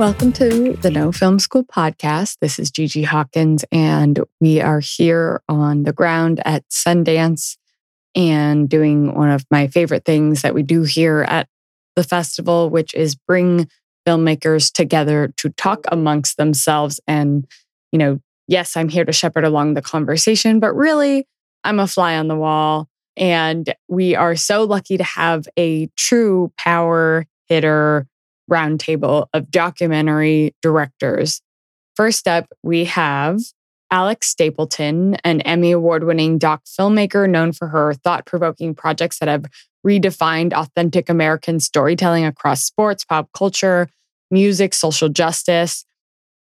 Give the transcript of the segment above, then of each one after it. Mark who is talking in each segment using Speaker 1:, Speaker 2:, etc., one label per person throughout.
Speaker 1: Welcome to the No Film School podcast. This is GG Hawkins, and we are here on the ground at Sundance and doing one of my favorite things that we do here at the festival, which is bring filmmakers together to talk amongst themselves. And, you know, yes, I'm here to shepherd along the conversation, but really, I'm a fly on the wall. And we are so lucky to have a true power hitter roundtable of documentary directors. First up, we have Alex Stapleton, an Emmy Award winning doc filmmaker known for her thought provoking projects that have redefined authentic American storytelling across sports, pop culture, music, social justice.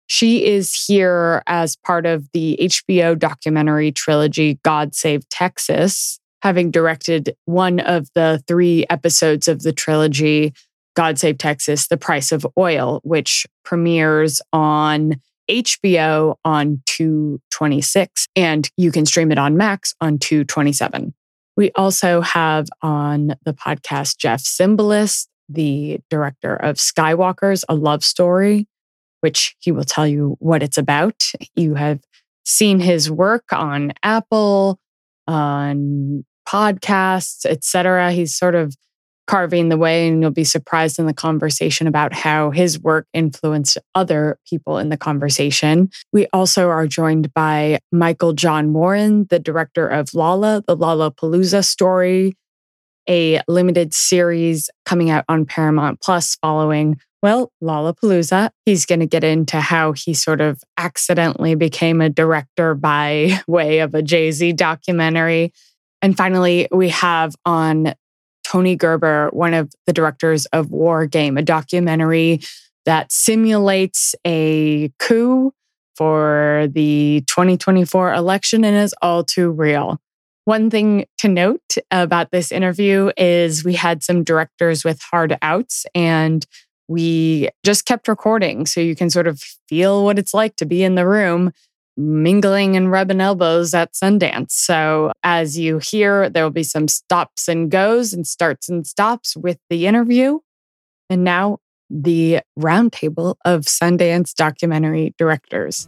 Speaker 1: She is here as part of the HBO documentary trilogy God Save Texas, having directed one of the three episodes of the trilogy, God Save Texas, The Price of Oil, which premieres on HBO on 226 and you can stream it on Max on 227. We also have on the podcast Jeff Zimbalist, the director of Skywalkers, a love story, which he will tell you what it's about. You have seen his work on Apple, on podcasts, etc. He's sort of carving the way, and you'll be surprised in the conversation about how his work influenced other people in the conversation. We also are joined by Michael John Warren, the director of Lolla, the Lollapalooza story, a limited series coming out on Paramount Plus following, well, Lollapalooza. He's going to get into how he sort of accidentally became a director by way of a Jay Z documentary. And finally, we have on Tony Gerber, one of the directors of War Game, a documentary that simulates a coup for the 2024 election and is all too real. One thing to note about this interview is we had some directors with hard outs and we just kept recording so you can sort of feel what it's like to be in the room mingling and rubbing elbows at Sundance. So, as you hear, there will be some stops and goes and starts and stops with the interview. And now, the roundtable of Sundance documentary directors.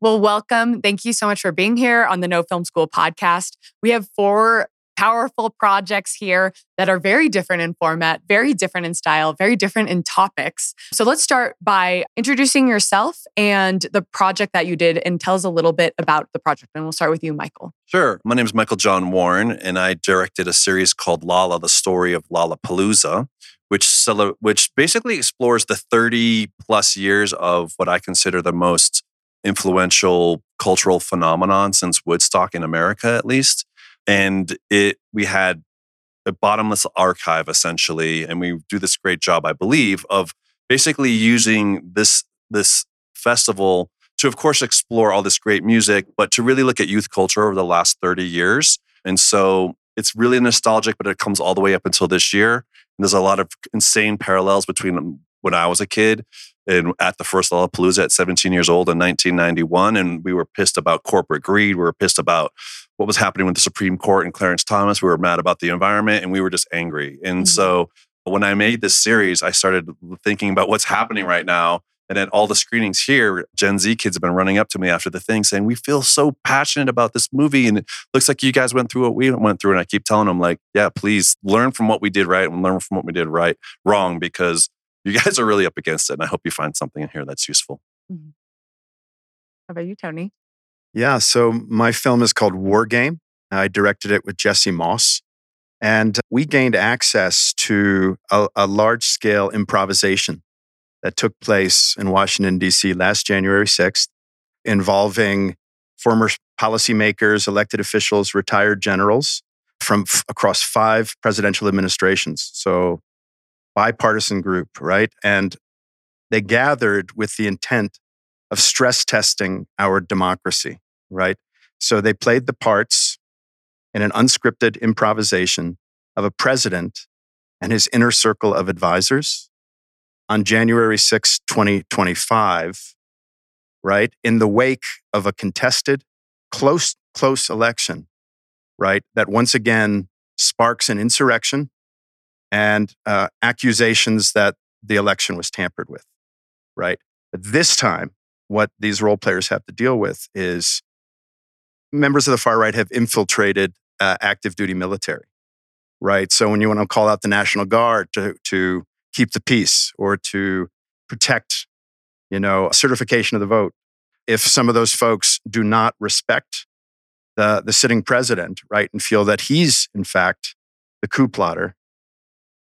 Speaker 1: Well, welcome. Thank you so much for being here on the No Film School podcast. We have four powerful projects here that are very different in format, very different in style, very different in topics. So let's start by introducing yourself and the project that you did and tell us a little bit about the project. And we'll start with you, Michael.
Speaker 2: Sure. My name is Michael John Warren, and I directed a series called Lolla, the story of Lollapalooza, which, which basically explores the 30 plus years of what I consider the most influential cultural phenomenon since Woodstock in America, at least. And it we had a bottomless archive essentially and we do this great job i believe of basically using this this festival to of course explore all this great music but to really look at youth culture over the last 30 years. And so it's really nostalgic but it comes all the way up until this year. And there's a lot of insane parallels between when i was a kid and at the first Lollapalooza at 17 years old in 1991 and we were pissed about corporate greed we were pissed about what was happening with the Supreme Court and Clarence Thomas. We were mad about the environment and we were just angry. And mm-hmm. so when I made this series, I started thinking about what's happening right now And at all the screenings here, Gen Z kids have been running up to me after the thing saying, We feel so passionate about this movie. And it looks like you guys went through what we went through. And I keep telling them, like, yeah, please learn from what we did right and learn from what we did right wrong because you guys are really up against it. And I hope you find something in here that's useful.
Speaker 1: Mm-hmm. How about you, Tony?
Speaker 3: Yeah. So my film is called War Game. I directed it with Jesse Moss. And we gained access to a, a large scale improvisation that took place in Washington, D.C. last January 6th, involving former policymakers, elected officials, retired generals from f- across five presidential administrations. So, bipartisan group, right? And they gathered with the intent of stress testing our democracy, right? So, they played the parts in an unscripted improvisation of a president and his inner circle of advisors on January 6, 2025, right? In the wake of a contested, close, close election, right? That once again sparks an insurrection and uh, accusations that the election was tampered with, right? But this time, what these role players have to deal with is members of the far right have infiltrated uh, active duty military, right? So when you want to call out the National Guard to, to keep the peace or to protect, you know, certification of the vote, if some of those folks do not respect the, the sitting president, right, and feel that he's in fact the coup plotter,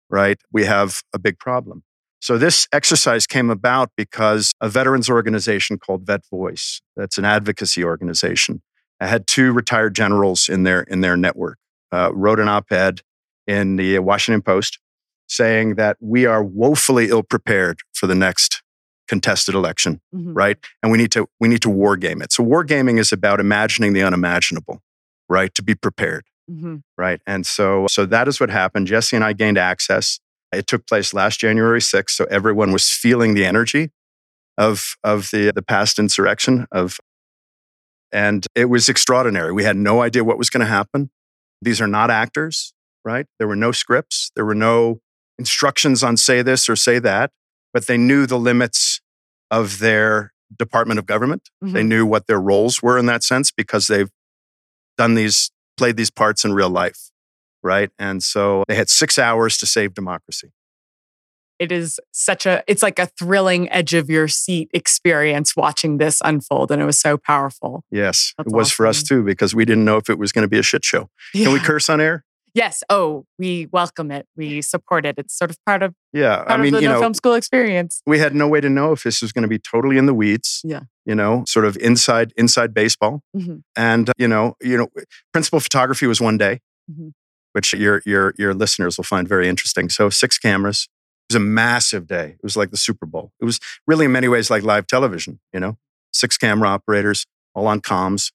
Speaker 3: right, we have a big problem. So this exercise came about because a veterans organization called Vet Voice, that's an advocacy organization, had two retired generals in their in their network, uh, wrote an op-ed in the Washington Post saying that we are woefully ill prepared for the next contested election, mm-hmm. right? And we need to we need to war game it. So war gaming is about imagining the unimaginable, right? To be prepared, mm-hmm. right? And so so that is what happened. Jesse and I gained access. It took place last January 6th, so everyone was feeling the energy of of the the past insurrection of and it was extraordinary. We had no idea what was going to happen. These are not actors, right? There were no scripts, there were no instructions on say this or say that, but they knew the limits of their department of government. Mm-hmm. They knew what their roles were in that sense because they've done these, played these parts in real life, right? And so they had six hours to save democracy
Speaker 1: it is such a it's like a thrilling edge of your seat experience watching this unfold and it was so powerful
Speaker 3: yes That's it was awesome. for us too because we didn't know if it was going to be a shit show yeah. can we curse on air
Speaker 1: yes oh we welcome it we support it it's sort of part of
Speaker 3: yeah
Speaker 1: part i mean you know film school experience
Speaker 3: we had no way to know if this was going to be totally in the weeds
Speaker 1: yeah
Speaker 3: you know sort of inside inside baseball mm-hmm. and you know you know principal photography was one day mm-hmm. which your your your listeners will find very interesting so six cameras it was a massive day. It was like the Super Bowl. It was really, in many ways, like live television, you know, six camera operators, all on comms.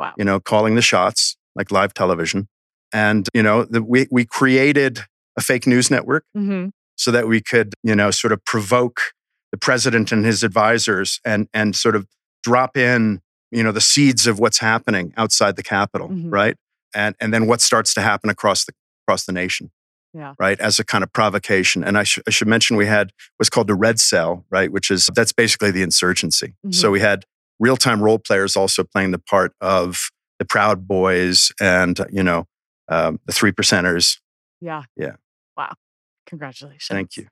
Speaker 1: Wow.
Speaker 3: You know, calling the shots like live television. And, you know, the, we, we created a fake news network mm-hmm. so that we could, you know, sort of provoke the president and his advisors and, and sort of drop in, you know, the seeds of what's happening outside the Capitol, mm-hmm. right? And, and then what starts to happen across the, across the nation
Speaker 1: yeah.
Speaker 3: right? As a kind of provocation. And I, sh- I, should mention we had what's called the Red Cell, right? Which is that's basically the insurgency. Mm-hmm. So we had real time role players also playing the part of the Proud Boys and you know um, the Three Percenters.
Speaker 1: Yeah.
Speaker 3: Yeah.
Speaker 1: Wow. Congratulations.
Speaker 3: Thank you.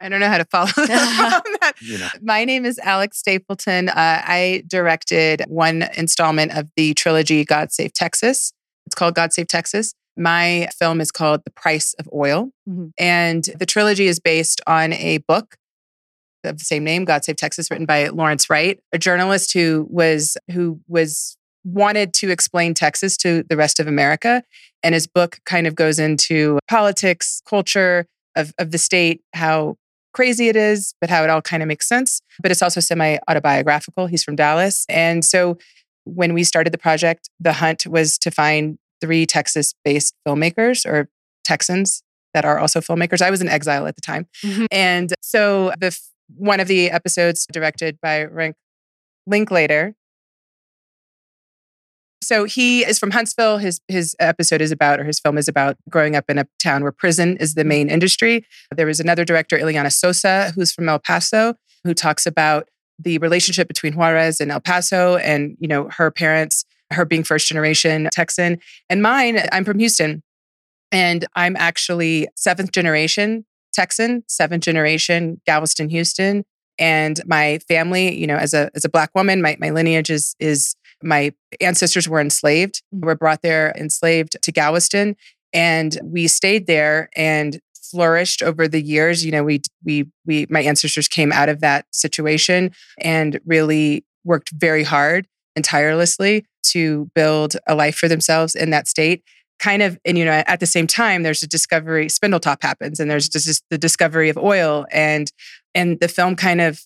Speaker 4: I don't know how to follow that. You know. My name is Alex Stapleton. Uh, I directed one installment of the trilogy God Save Texas. It's called God Save Texas. My film is called The Price of Oil. Mm-hmm. And the trilogy is based on a book of the same name, God Save Texas, written by Lawrence Wright, a journalist who was who was wanted to explain Texas to the rest of America. And his book kind of goes into politics, culture of, of the state, how crazy it is, but how it all kind of makes sense. But it's also semi autobiographical. He's from Dallas. And so when we started the project, the hunt was to find three Texas based filmmakers or Texans that are also filmmakers. I was in exile at the time. Mm-hmm. And so the one of the episodes directed by Rick Linklater So he is from Huntsville. His his episode is about, or his film is about, growing up in a town where prison is the main industry. There was another director, Iliana Sosa, who's from El Paso, who talks about the relationship between Juarez and El Paso, and you know her parents, her being first generation Texan, and mine. I'm from Houston, and I'm actually seventh generation Texan, seventh generation Galveston, Houston. And my family, you know, as a as a black woman, my, my lineage is is my ancestors were enslaved, mm-hmm. were brought there enslaved to Galveston. And we stayed there and flourished over the years. You know, we we we my ancestors came out of that situation and really worked very hard and tirelessly to build a life for themselves in that state kind of and you know at the same time there's a discovery spindletop happens and there's just the discovery of oil and and the film kind of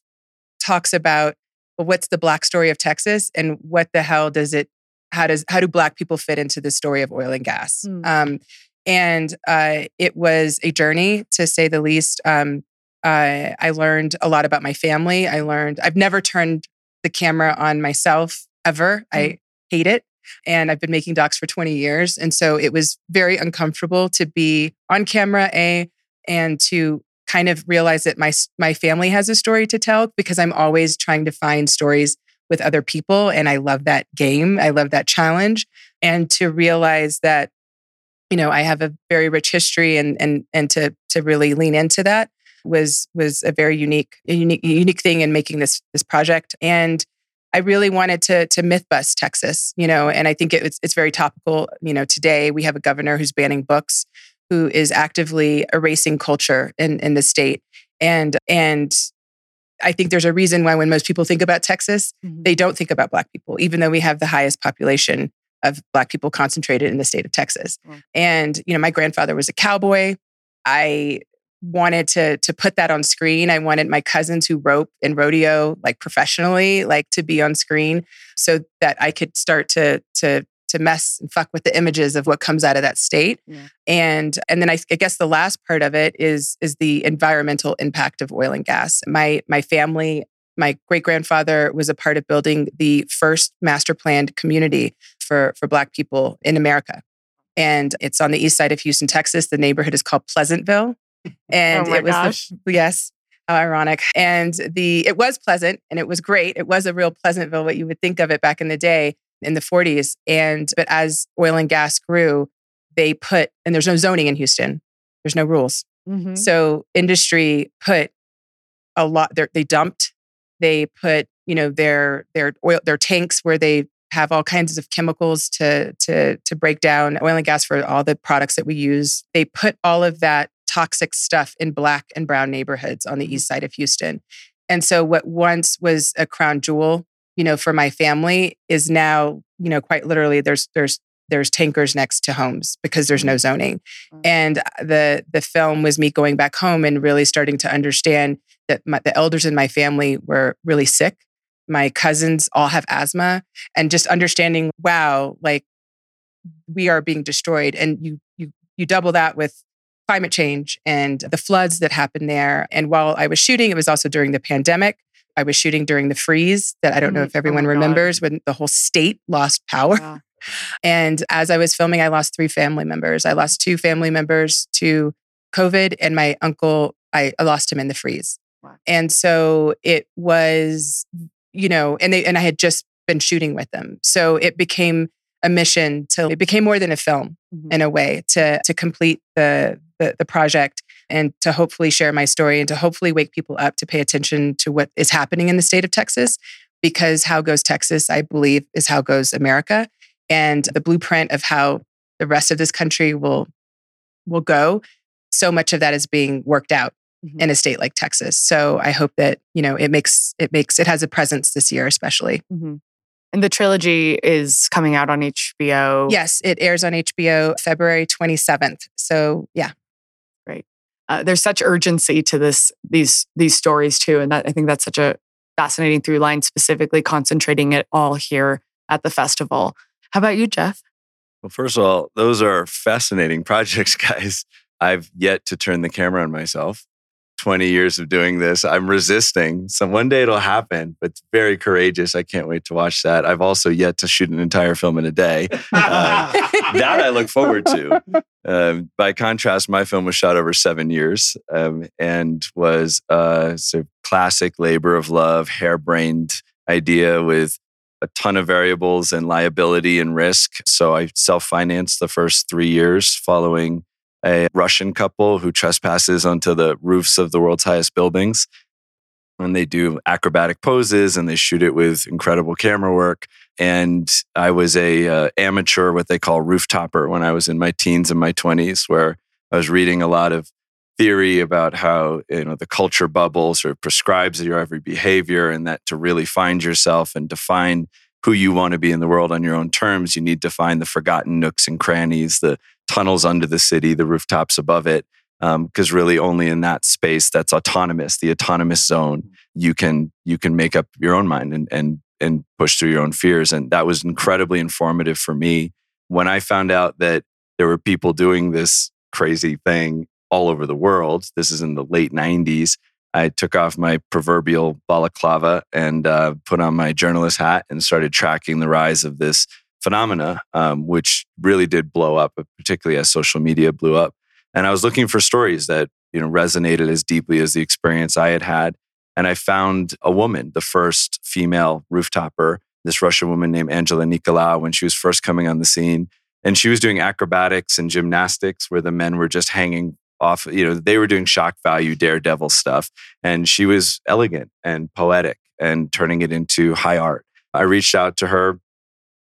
Speaker 4: talks about what's the black story of texas and what the hell does it how does how do black people fit into the story of oil and gas mm. um, and uh, it was a journey to say the least um, uh, i learned a lot about my family i learned i've never turned the camera on myself ever mm. i hate it and I've been making docs for 20 years. And so it was very uncomfortable to be on camera, A, and to kind of realize that my my family has a story to tell because I'm always trying to find stories with other people and I love that game. I love that challenge and to realize that you know, I have a very rich history and and and to to really lean into that was was a very unique unique unique thing in making this this project and I really wanted to to myth bust Texas, you know, and I think it's it's very topical. You know, today we have a governor who's banning books, who is actively erasing culture in in the state, and and I think there's a reason why when most people think about Texas, mm-hmm. they don't think about Black people, even though we have the highest population of Black people concentrated in the state of Texas. Mm-hmm. And you know, my grandfather was a cowboy. I wanted to to put that on screen. I wanted my cousins who rope and rodeo like professionally, like to be on screen so that I could start to to to mess and fuck with the images of what comes out of that state. Yeah. And and then I, I guess the last part of it is is the environmental impact of oil and gas. My my family my great grandfather was a part of building the first master planned community for, for Black people in America. And it's on the east side of Houston, Texas. The neighborhood is called Pleasantville. Oh and
Speaker 1: oh
Speaker 4: it was
Speaker 1: gosh.
Speaker 4: the yes, how ironic. And the it was pleasant and it was great. It was a real Pleasantville, what you would think of it back in the day in the 40s. And but as oil and gas grew, they put and there's no zoning in Houston. There's no rules. Mm-hmm. So industry put a lot they dumped. They put, you know, their their oil their tanks where they have all kinds of chemicals to to to break down oil and gas for all the products that we use. They put all of that toxic stuff in black and brown neighborhoods on the mm-hmm. east side of Houston. And so what once was a crown jewel, you know, for my family is now, you know, quite literally there's there's there's tankers next to homes because there's no mm-hmm. zoning. And uh, the the film was me going back home and really starting to understand that my, the elders in my family were really sick. My cousins all have asthma and just understanding, wow, like we are being destroyed. And you you you double that with climate change and the floods that happened there. And while I was shooting, it was also during the pandemic. I was shooting during the freeze that I don't know mm, if everyone oh remembers God. when the whole state lost power. Yeah. And as I was filming, I lost three family members. I lost two family members to COVID, and my uncle, I, I lost him in the freeze. Wow. And so it was, you know, and they and I had just been shooting with them. So it became a mission to it became more than a film mm-hmm. in a way to to complete the, the the project and to hopefully share my story and to hopefully wake people up to pay attention to what is happening in the state of Texas because how goes Texas I believe is how goes America and the blueprint of how the rest of this country will will go so much of that is being worked out mm-hmm. in a state like Texas so I hope that you know it makes it makes it has a presence this year especially
Speaker 1: mm-hmm. And the trilogy is coming out on HBO.
Speaker 4: Yes, it airs on HBO February 27th. So, yeah.
Speaker 1: Great. Uh, there's such urgency to this these these stories too and that I think that's such a fascinating through line specifically concentrating it all here at the festival. How about you, Jeff?
Speaker 2: Well, first of all, those are fascinating projects, guys. I've yet to turn the camera on myself.
Speaker 5: 20 years of doing this. I'm resisting. So one day it'll happen, but it's very courageous. I can't wait to watch that. I've also yet to shoot an entire film in a day. Uh, that I look forward to. Um, by contrast, my film was shot over seven years um, and was a sort of classic labor of love, harebrained idea with a ton of variables and liability and risk. So I self financed the first three years following a Russian couple who trespasses onto the roofs of the world's highest buildings. And they do acrobatic poses and they shoot it with incredible camera work. And I was a uh, amateur, what they call rooftopper, when I was in my teens and my twenties, where I was reading a lot of theory about how you know the culture bubble sort of prescribes your every behavior, and that to really find yourself and define who you want to be in the world on your own terms, you need to find the forgotten nooks and crannies, the tunnels under the city, the rooftops above it. Because um, really, only in that space that's autonomous, the autonomous zone, you can you can make up your own mind and and and push through your own fears. And that was incredibly informative for me when I found out that there were people doing this crazy thing all over the world. This is in the late '90s. I took off my proverbial balaclava and uh, put on my journalist hat and started tracking the rise of this phenomena, um, which really did blow up, particularly as social media blew up. And I was looking for stories that you know resonated as deeply as the experience I had had. And I found a woman, the first female rooftopper, this Russian woman named Angela Nikolau, when she was first coming on the scene. And she was doing acrobatics and gymnastics where the men were just hanging off, you know, they were doing shock value, daredevil stuff. And she was elegant and poetic and turning it into high art. I reached out to her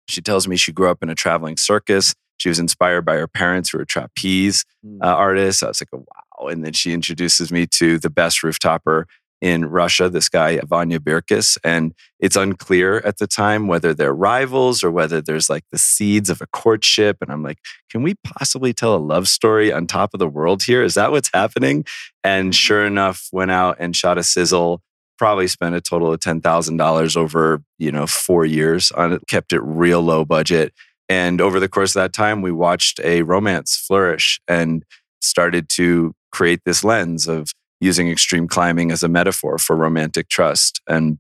Speaker 5: she tells me she grew up in a traveling circus. She was inspired by her parents who were trapeze mm. uh, artists. I was like, wow. And then she introduces me to the best rooftopper in Russia, this guy, Vanya Beerkus. And it's unclear at the time whether they're rivals or whether there's like the seeds of a courtship. And I'm like, can we possibly tell a love story on top of the world here? Is that what's happening? And sure enough, went out and shot a sizzle probably spent a total of $10,000 over, you know, 4 years on it, kept it real low budget. And over the course of that time, we watched a romance flourish and started to create this lens of using extreme climbing as a metaphor for romantic trust. And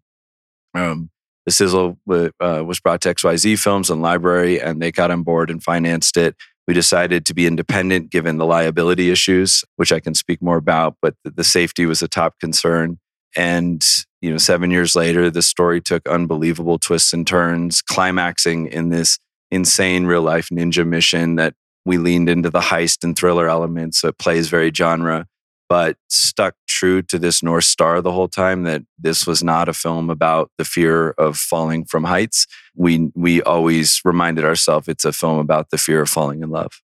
Speaker 5: um, the sizzle uh, was brought to XYZ Films and Library, and they got on board and financed it. We decided to be independent given the liability issues, which I can speak more about, but the safety was a top concern. And, you know, seven years later, the story took unbelievable twists and turns, climaxing in this insane real life ninja mission that we leaned into the heist and thriller elements. So it plays very genre, but stuck true to this North Star the whole time that this was not a film about the fear of falling from heights. We, we always reminded ourselves it's a film about the fear of falling in love.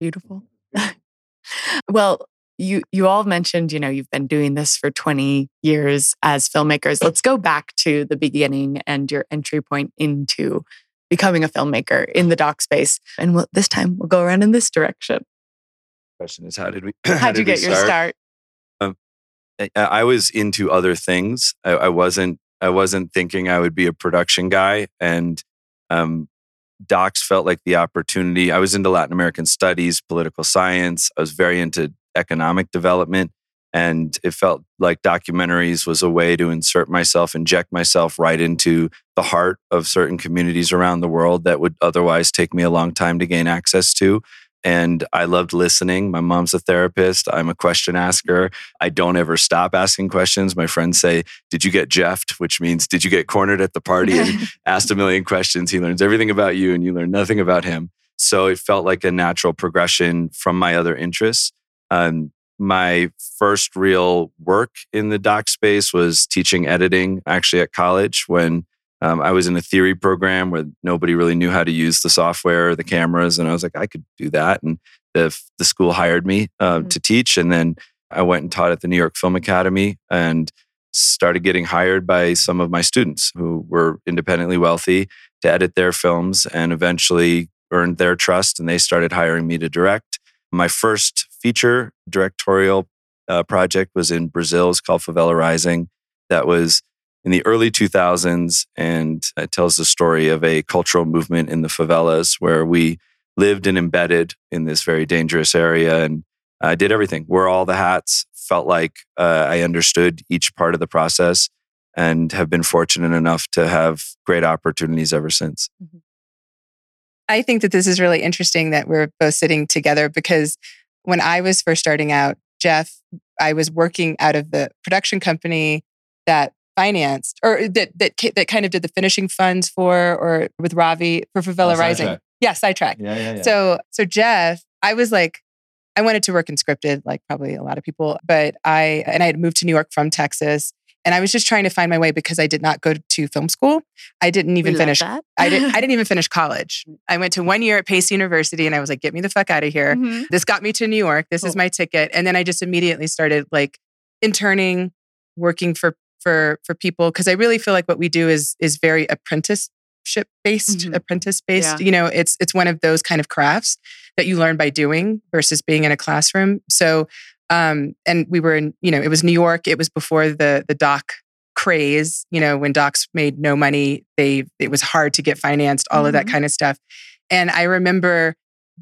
Speaker 1: Beautiful. well, you you all mentioned, you know, you've been doing this for 20 years as filmmakers. Let's go back to the beginning and your entry point into becoming a filmmaker in the doc space. And we'll, this time we'll go around in this direction.
Speaker 5: Question is, how did we?
Speaker 1: How, how did you get your start?
Speaker 5: Um, I, I, was into other things. I, I, wasn't. I wasn't thinking I would be a production guy, and um, docs felt like the opportunity. I was into Latin American studies, political science. I was very into economic development. And it felt like documentaries was a way to insert myself, inject myself right into the heart of certain communities around the world that would otherwise take me a long time to gain access to. And I loved listening. My mom's a therapist. I'm a question asker. I don't ever stop asking questions. My friends say, Did you get Jeffed? Which means, Did you get cornered at the party and asked a million questions? He learns everything about you and you learn nothing about him. So it felt like a natural progression from my other interests. Um, my first real work in the doc space was teaching editing actually at college when um, I was in a theory program where nobody really knew how to use the software, the cameras, and I was like, I could do that. And the the school hired me uh, mm-hmm. to teach, and then I went and taught at the New York Film Academy and started getting hired by some of my students who were independently wealthy to edit their films, and eventually earned their trust, and they started hiring me to direct. My first feature directorial uh, project was in Brazil. It's called Favela Rising. That was in the early 2000s, and it tells the story of a cultural movement in the favelas where we lived and embedded in this very dangerous area. And I did everything, wore all the hats
Speaker 2: felt like uh, I understood each part of the process and have been fortunate enough to have great opportunities ever since. Mm-hmm.
Speaker 4: I think that this is really interesting that we're both sitting together because when I was first starting out, Jeff, I was working out of the production company that financed or that that that kind of did the finishing funds for or with Ravi for Favela oh, Rising. Sidetrack. Yeah, sidetrack. Yeah, yeah, yeah. So so Jeff, I was like, I wanted to work in scripted, like probably a lot of people, but I and I had moved to New York from Texas. And I was just trying to find my way because I did not go to film school. I didn't even finish. I didn't. I didn't even finish college. I went to one year at Pace University, and I was like, "Get me the fuck out of here." Mm-hmm. This got me to New York. This cool. is my ticket. And then I just immediately started like interning, working for for for people because I really feel like what we do is is very apprenticeship based, mm-hmm. apprentice based. Yeah. You know, it's it's one of those kind of crafts that you learn by doing versus being in a classroom. So, um, and we were in, you know, it was New York. It was before the the doc craze. You know, when docs made no money, they it was hard to get financed. All mm-hmm. of that mm-hmm. kind of stuff. And I remember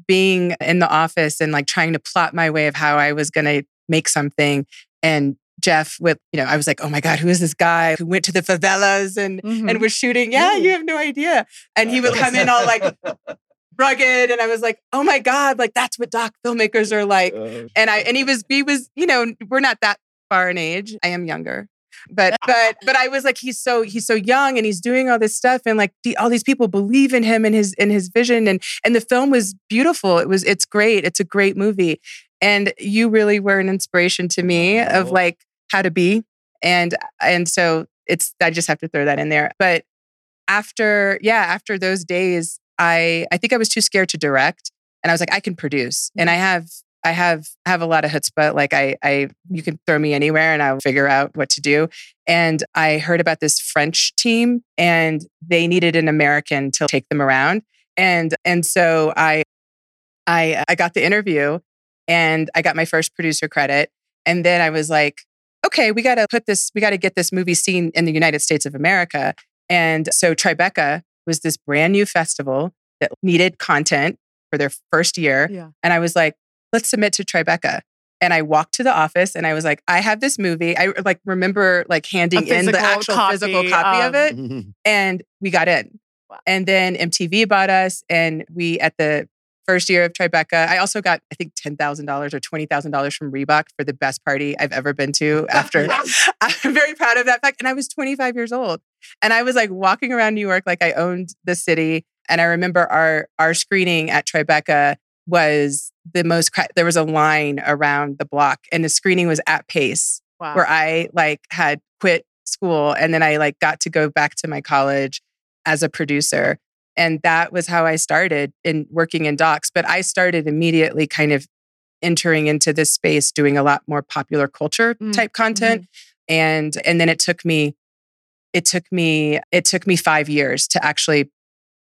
Speaker 4: being in the office and like trying to plot my way of how I was going to make something and Jeff with, you know, I was like, oh my God, who is this guy who went to the favelas and mm-hmm. and was shooting? Yeah, you have no idea. And he would come in all like rugged. And I was like, oh my God, like that's what doc filmmakers are like. Oh, and I and he was he was, you know, we're not that far in age. I am younger. But but but I was like, he's so he's so young and he's doing all this stuff and like the, all these people believe in him and his in his vision and and the film was beautiful. It was it's great. It's a great movie. And you really were an inspiration to me of like how to be. And and so it's I just have to throw that in there. But after yeah, after those days, I I think I was too scared to direct. And I was like, I can produce. And I mm-hmm. have I have have a lot of chutzpah. Like I I you can throw me anywhere and I'll figure out what to do. And I heard about this French team and they needed an American to take them around. And and so I I I got the interview and I got my first producer credit. And then I was like, okay, we got to put this, we got to get this movie seen in the United States of America. And so Tribeca was this brand new festival that needed content for their first year. Yeah. And I was like, let's submit to Tribeca. And I walked to the office and I was like, I have this movie. I like remember like handing in the actual copy, physical copy um, of it. and we got in. Wow. And then MTV bought us and we at the first year of Tribeca. I also got, I think, $10,000 or $20,000 from Reebok for the best party I've ever been to after. I'm very proud of that fact. And I was 25 years old. And I was like walking around New York like I owned the city. And I remember our, our screening at Tribeca was the most, there was a line around the block and the screening was at Pace wow. where I like had quit school and then I like got to go back to my college as a producer. And that was how I started in working in docs. But I started immediately kind of entering into this space doing a lot more popular culture mm, type content. Mm-hmm. And and then it took me it took me it took me 5 years to actually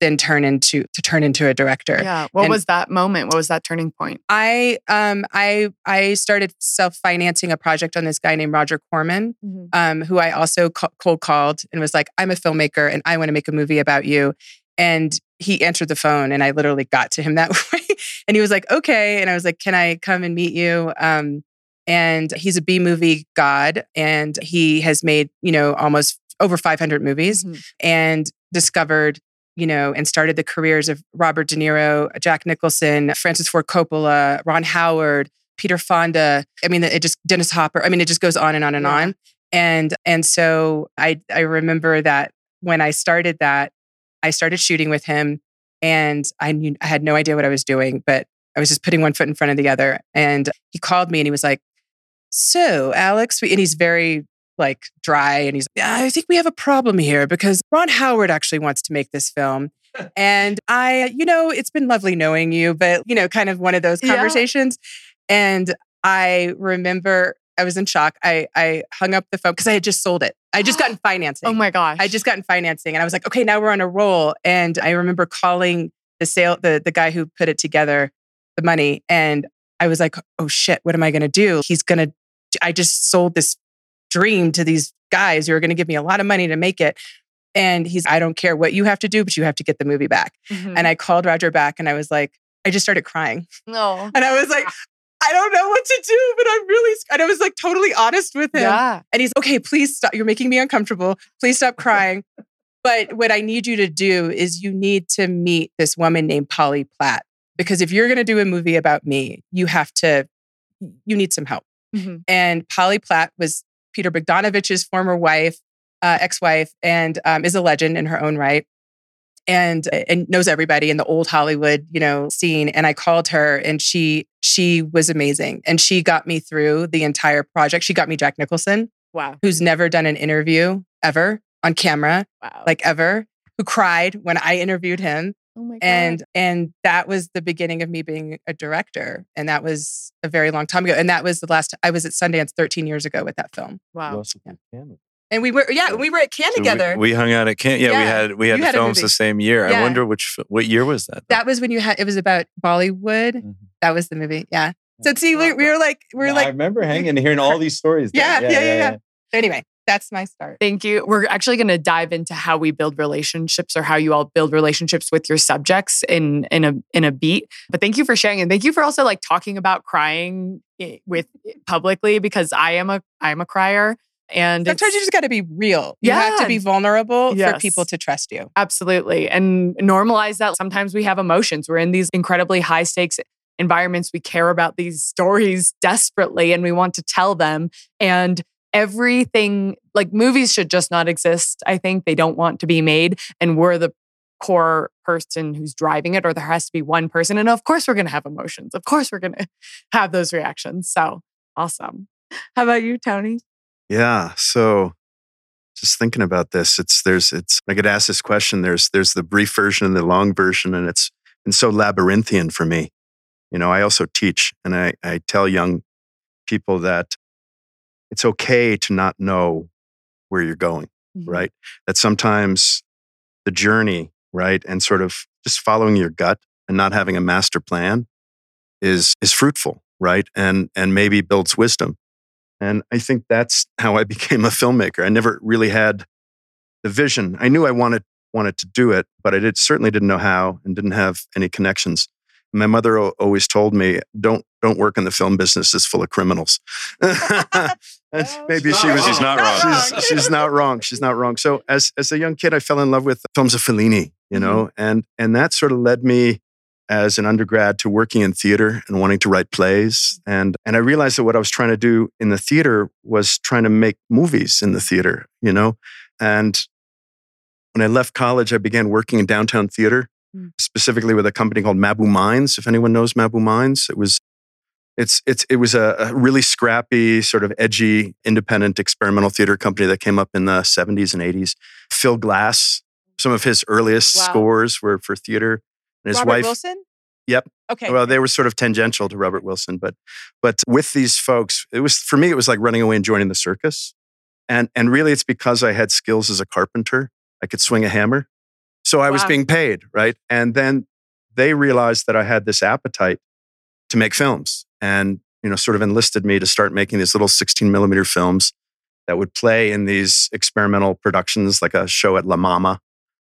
Speaker 4: then turn into to turn into a director.
Speaker 1: Yeah. What and was that moment? What was that turning point?
Speaker 4: I um I I started self-financing a project on this guy named Roger Corman, mm-hmm. um, who I also cold called and was like, I'm a filmmaker and I want to make a movie about you. And he answered the phone and I literally got to him that way. and he was like, okay. And I was like, can I come and meet you? Um, and he's a B movie god and he has made, you know, almost over 500 movies mm-hmm. and discovered, you know, and started the careers of Robert De Niro, Jack Nicholson, Francis Ford Coppola, Ron Howard, Peter Fonda. I mean, it just Dennis Hopper. I mean, it just goes on and on and yeah. on. And and so I I remember that when I started that, I started shooting with him and I knew I had no idea what I was doing, but I was just putting one foot in front of the other. And he called me and he was like, So, Alex, and he's very like dry and he's, like, I think we have a problem here because Ron Howard actually wants to make this film. and I, you know, it's been lovely knowing you, but, you know, kind of one of those conversations. Yeah. And I remember I was in shock. I I hung up the phone because I had just sold it. I just gotten financing.
Speaker 1: Oh my gosh.
Speaker 4: I just gotten financing. And I was like, okay, now we're on a roll. And I remember calling the sale, the the guy who put it together, the money. And I was like, oh shit, what am I gonna do? He's gonna I just sold this dream to these guys who are gonna give me a lot of money to make it. And he's, I don't care what you have to do, but you have to get the movie back. Mm-hmm. And I called Roger back and I was like, I just started crying.
Speaker 1: No.
Speaker 4: And I was like, I don't know what to do, but I'm really, and I was like totally honest with him.
Speaker 1: Yeah.
Speaker 4: And he's, okay, please stop. You're making me uncomfortable. Please stop crying. but what I need you to do is you need to meet this woman named Polly Platt. Because if you're going to do a movie about me, you have to, you need some help.
Speaker 1: Mhm.
Speaker 4: And Polly Platt was Peter Bogdanovich's former wife, uh, ex-wife, and um, is a legend in her own right, and and knows everybody in the old Hollywood, you know, scene. And I called her, and she she was amazing, and she got me through the entire project. She got me Jack Nicholson,
Speaker 1: Wow.
Speaker 4: who's never done an interview ever on camera,
Speaker 1: Wow.
Speaker 4: like ever, who cried when I interviewed him
Speaker 1: oh my God.
Speaker 4: and and that was the beginning of me being a director and that was a very long time ago and that was the last i was at sundance 13 years ago with that film
Speaker 1: wow.
Speaker 4: And we were yeah we were at cannes
Speaker 5: So
Speaker 4: together
Speaker 5: We, hung out at Cannes. Yeah, we had we had the
Speaker 4: had
Speaker 5: films the same year.
Speaker 4: Yeah.
Speaker 5: I wonder which what year was that? though?
Speaker 4: that was when you had it was about bollywood
Speaker 5: Mhm.
Speaker 4: that was the movie yeah so see we, we were like we were
Speaker 5: I
Speaker 4: like I
Speaker 5: remember hanging and hearing all these stories. then.
Speaker 4: Yeah, yeah, yeah, yeah. anyway that's my start
Speaker 1: Thank you. We're actually going to dive into how we build relationships or how you all build relationships with your subjects in in a in a beat. But thank you for sharing and thank you for also like talking about crying with publicly because I am a I am a crier and
Speaker 4: sometimes you just got to be real you have to be vulnerable for people to trust you
Speaker 1: Absolutely. And normalize that. Sometimes we have emotions. We're in these incredibly high stakes environments. We care about these stories desperately and we want to tell them. And everything, like movies should just not exist. I think they don't want to be made. And we're the core person who's driving it, or there has to be one person. And of course, we're going to have emotions. Of course, we're going to have those reactions. So awesome. How about you, Tony?
Speaker 3: Yeah. So just thinking about this, it's there's it's I get asked this question. There's there's the brief version and the long version, and it's and so labyrinthian for me. You know, I also teach and I, I tell young people that it's okay to not know where you're going,
Speaker 1: Mhm.
Speaker 3: right? That sometimes the journey, right, and sort of just following your gut and not having a master plan is is fruitful, right? And and maybe builds wisdom. And I think that's how I became a filmmaker. I never really had the vision. I knew I wanted wanted to do it, but I did certainly didn't know how and didn't have any connections. My mother always told me, "Don't don't work in the film business. It's full of criminals." And oh, maybe she was.
Speaker 5: She's not wrong.
Speaker 3: She's, she's not wrong. She's not wrong. So as as a young kid, I fell in love with films of Fellini. You mm-hmm. know, and and that sort of led me as an undergrad to working in theater and wanting to write plays. And, and I realized that what I was trying to do in the theater was trying to make movies in the theater, you know? And when I left college, I began working in downtown theater,
Speaker 1: Mm.
Speaker 3: specifically with a company called Mabou Mines. If anyone knows Mabou Mines, it was it's it's it was a, a really scrappy, sort of edgy, independent experimental theater company that came up in the 70s and 80s. Phil Glass, some of his earliest
Speaker 1: Wow.
Speaker 3: scores were for theater. And his
Speaker 4: robert
Speaker 3: wife
Speaker 4: wilson
Speaker 3: Yep.
Speaker 4: okay
Speaker 3: well, they were sort of tangential to Robert Wilson, but but with these folks, it was for me, it was like running away and joining the circus. And and really it's because I had skills as a carpenter. I could swing a hammer. So I was being paid, right? And then they realized that I had this appetite to make films and you know, sort of enlisted me to start making these little 16 millimeter films that would play in these experimental productions, like a show at La Mama,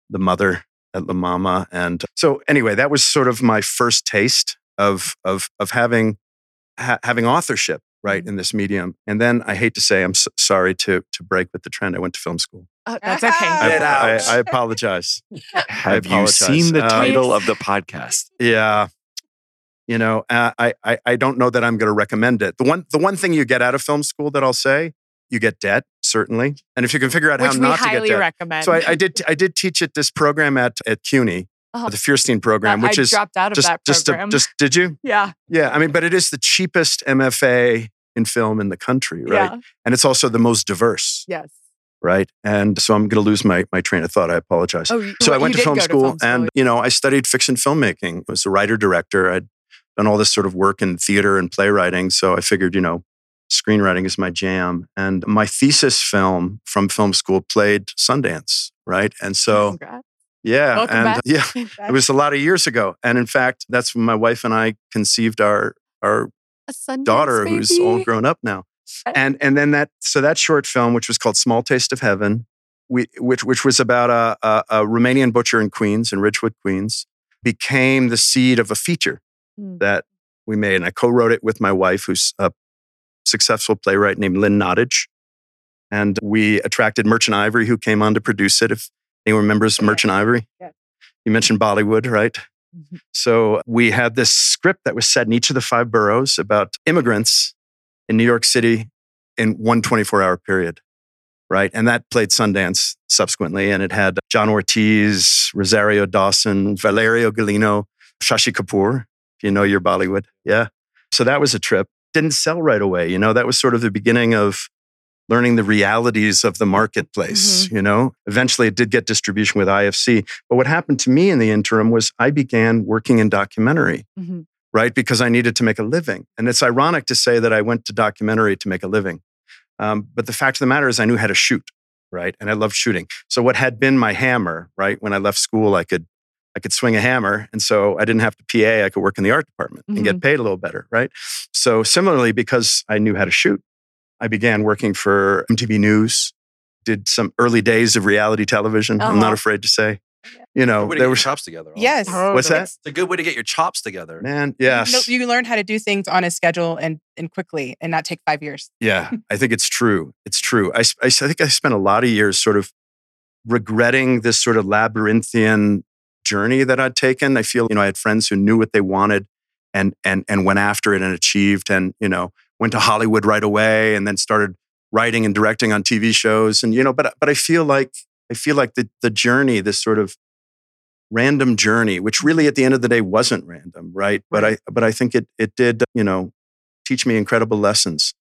Speaker 3: the mother at La Mama. And so anyway, that was sort of my first taste of of of having ha- having authorship right in this medium. And then I hate to say, I'm so sorry to to break with the trend. I went to film school.
Speaker 1: Oh, that's okay.
Speaker 3: I,
Speaker 5: Get
Speaker 3: I,
Speaker 5: out.
Speaker 3: I apologize.
Speaker 5: Have you
Speaker 3: apologize.
Speaker 5: seen the
Speaker 3: Uh,
Speaker 5: title of the podcast?
Speaker 3: Yeah. You know, uh, I, I I don't know that I'm going to recommend it. The one the one thing you get out of film school that I'll say, you get debt certainly, and if you can figure out
Speaker 1: Which
Speaker 3: how not to get
Speaker 1: highly recommend.
Speaker 3: So I, I did I did teach at this program at at CUNY,
Speaker 1: Oh.
Speaker 3: the Feirstein program,
Speaker 1: That-
Speaker 3: which
Speaker 1: I
Speaker 3: is
Speaker 1: dropped out of
Speaker 3: just
Speaker 1: that
Speaker 3: just a,
Speaker 1: program.
Speaker 3: just did you?
Speaker 1: yeah,
Speaker 3: Yeah, I mean, but it is the cheapest MFA in film in the country, right?
Speaker 1: yeah,
Speaker 3: And it's also the most diverse,
Speaker 1: yes.
Speaker 3: right? And so I'm going to lose my my train of thought. I apologize.
Speaker 1: Oh,
Speaker 3: so I
Speaker 1: you
Speaker 3: went to
Speaker 1: did
Speaker 3: film school, and you know, I studied fiction filmmaking. I was a writer director. I'd done all this sort of work in theater and playwriting. So I figured, you know, screenwriting is my jam. And my thesis film from film school played Sundance, right? And so
Speaker 1: Congrats.
Speaker 3: yeah,
Speaker 1: Welcome
Speaker 3: and
Speaker 1: back.
Speaker 3: yeah, it was a lot of years ago. And in fact, that's when my wife and I conceived our our daughter who's all grown up now.
Speaker 1: Uh,
Speaker 3: And and then that so that short film, which was called Small Taste of Heaven, we, which which was about a, a, a Romanian butcher in Queens, in Ridgewood, Queens, became the seed of a feature
Speaker 1: Hmm.
Speaker 3: that we made, and I co-wrote it with my wife, who's a successful playwright named Lynn Nottage. And we attracted Merchant Ivory, who came on to produce it. If anyone remembers yeah. Merchant Ivory, yeah. you mentioned Bollywood, right? Mm-hmm. So we had this script that was set in each of the five boroughs about immigrants in New York City in one 24 hour period, right? And that played Sundance subsequently. And it had John Ortiz, Rosario Dawson, Valeria Golino, Shashi Kapoor, if you know your Bollywood. Yeah. So that was a trip. Didn't sell right away. You know, that was sort of the beginning of learning the realities of the marketplace mm-hmm. you know eventually it did get distribution with ifc but what happened to me in the interim was i began working in documentary mm-hmm. right because i needed to make a living and it's ironic to say that i went to documentary to make a living um, but the fact of the matter is i knew how to shoot right and i loved shooting so what had been my hammer right when i left school i could I could swing a hammer. And so I didn't have to PA. I could work in the art department mm-hmm. and get mm-hmm. paid a little better, right? So similarly, because I knew how to shoot, I began working for MTV News, did some early days of reality television. Uh-huh. I'm not uh-huh. afraid to say. You know,
Speaker 2: there were chops together.
Speaker 4: Yes.
Speaker 3: What's that?
Speaker 2: It's a good way to get your chops together.
Speaker 3: Man, yes.
Speaker 4: You, you learn how to do things on a schedule and, and quickly and not take five years.
Speaker 3: Yeah, I think it's true. It's true. I, I, I think I spent a lot of years sort of regretting this sort of labyrinthian journey that I'd taken. I feel, you know, I had friends who knew what they wanted and and and went after it and achieved and, you know, went to Hollywood right away and then started writing and directing on TV shows. And, you know, but, but I feel like, I feel like the, the journey, this sort of random journey, which really at the end of the day wasn't random, right? But I, but I think it, it did, you know, teach me incredible lessons.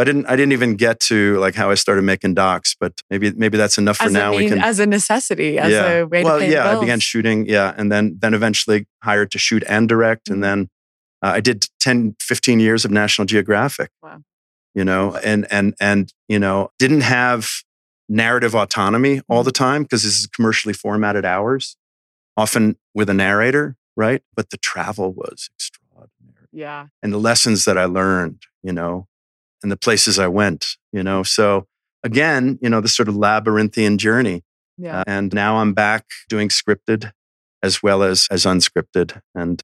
Speaker 3: I didn't. I didn't even get to like how I started making docs, but maybe maybe that's enough for
Speaker 1: as
Speaker 3: now.
Speaker 1: Mean, we can as a necessity, as
Speaker 3: yeah.
Speaker 1: a way
Speaker 3: well,
Speaker 1: to pay
Speaker 3: yeah.
Speaker 1: I
Speaker 3: began shooting, yeah, and then then eventually hired to shoot and direct, mm-hmm. and then uh, I did 10, 15 years of National Geographic.
Speaker 1: Wow.
Speaker 3: You know, and and and you know, didn't have narrative autonomy all mm-hmm. the time because this is commercially formatted hours, often with a narrator, right? But the travel was extraordinary.
Speaker 1: Yeah.
Speaker 3: And the lessons that I learned, you know, and the places I went, you know. So again, you know, this sort of labyrinthian journey.
Speaker 1: Yeah.
Speaker 3: Uh, and now I'm back doing scripted as well as as unscripted and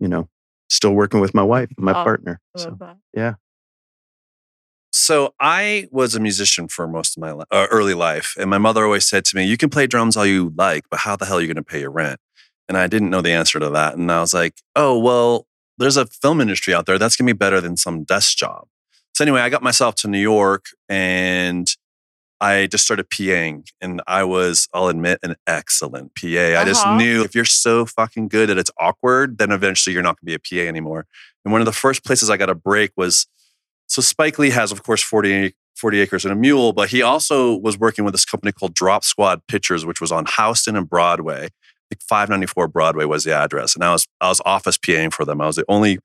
Speaker 3: you know still working with my wife, my oh, partner. So, yeah.
Speaker 2: So I was a musician for most of my li- uh, early life, and my mother always said to me, "You can play drums all you like, but how the hell are you going to pay your rent?" And I didn't know the answer to that, and I was like, "Oh well, there's a film industry out there that's going to be better than some desk job." So anyway, I got myself to New York, and I just started PAing and I was, I'll admit, an excellent PA. Uh-huh. I just uh-huh. knew if you're so fucking good that it's awkward, then eventually you're not going to be a PA anymore. And one of the first places I got a break was so Spike Lee has, of course, 40, 40 acres and a mule, but he also was working with this company called Drop Squad Pictures, which was on Houston and Broadway. I think 594 Broadway was the address. And I was, I was office PAing for them. I was the only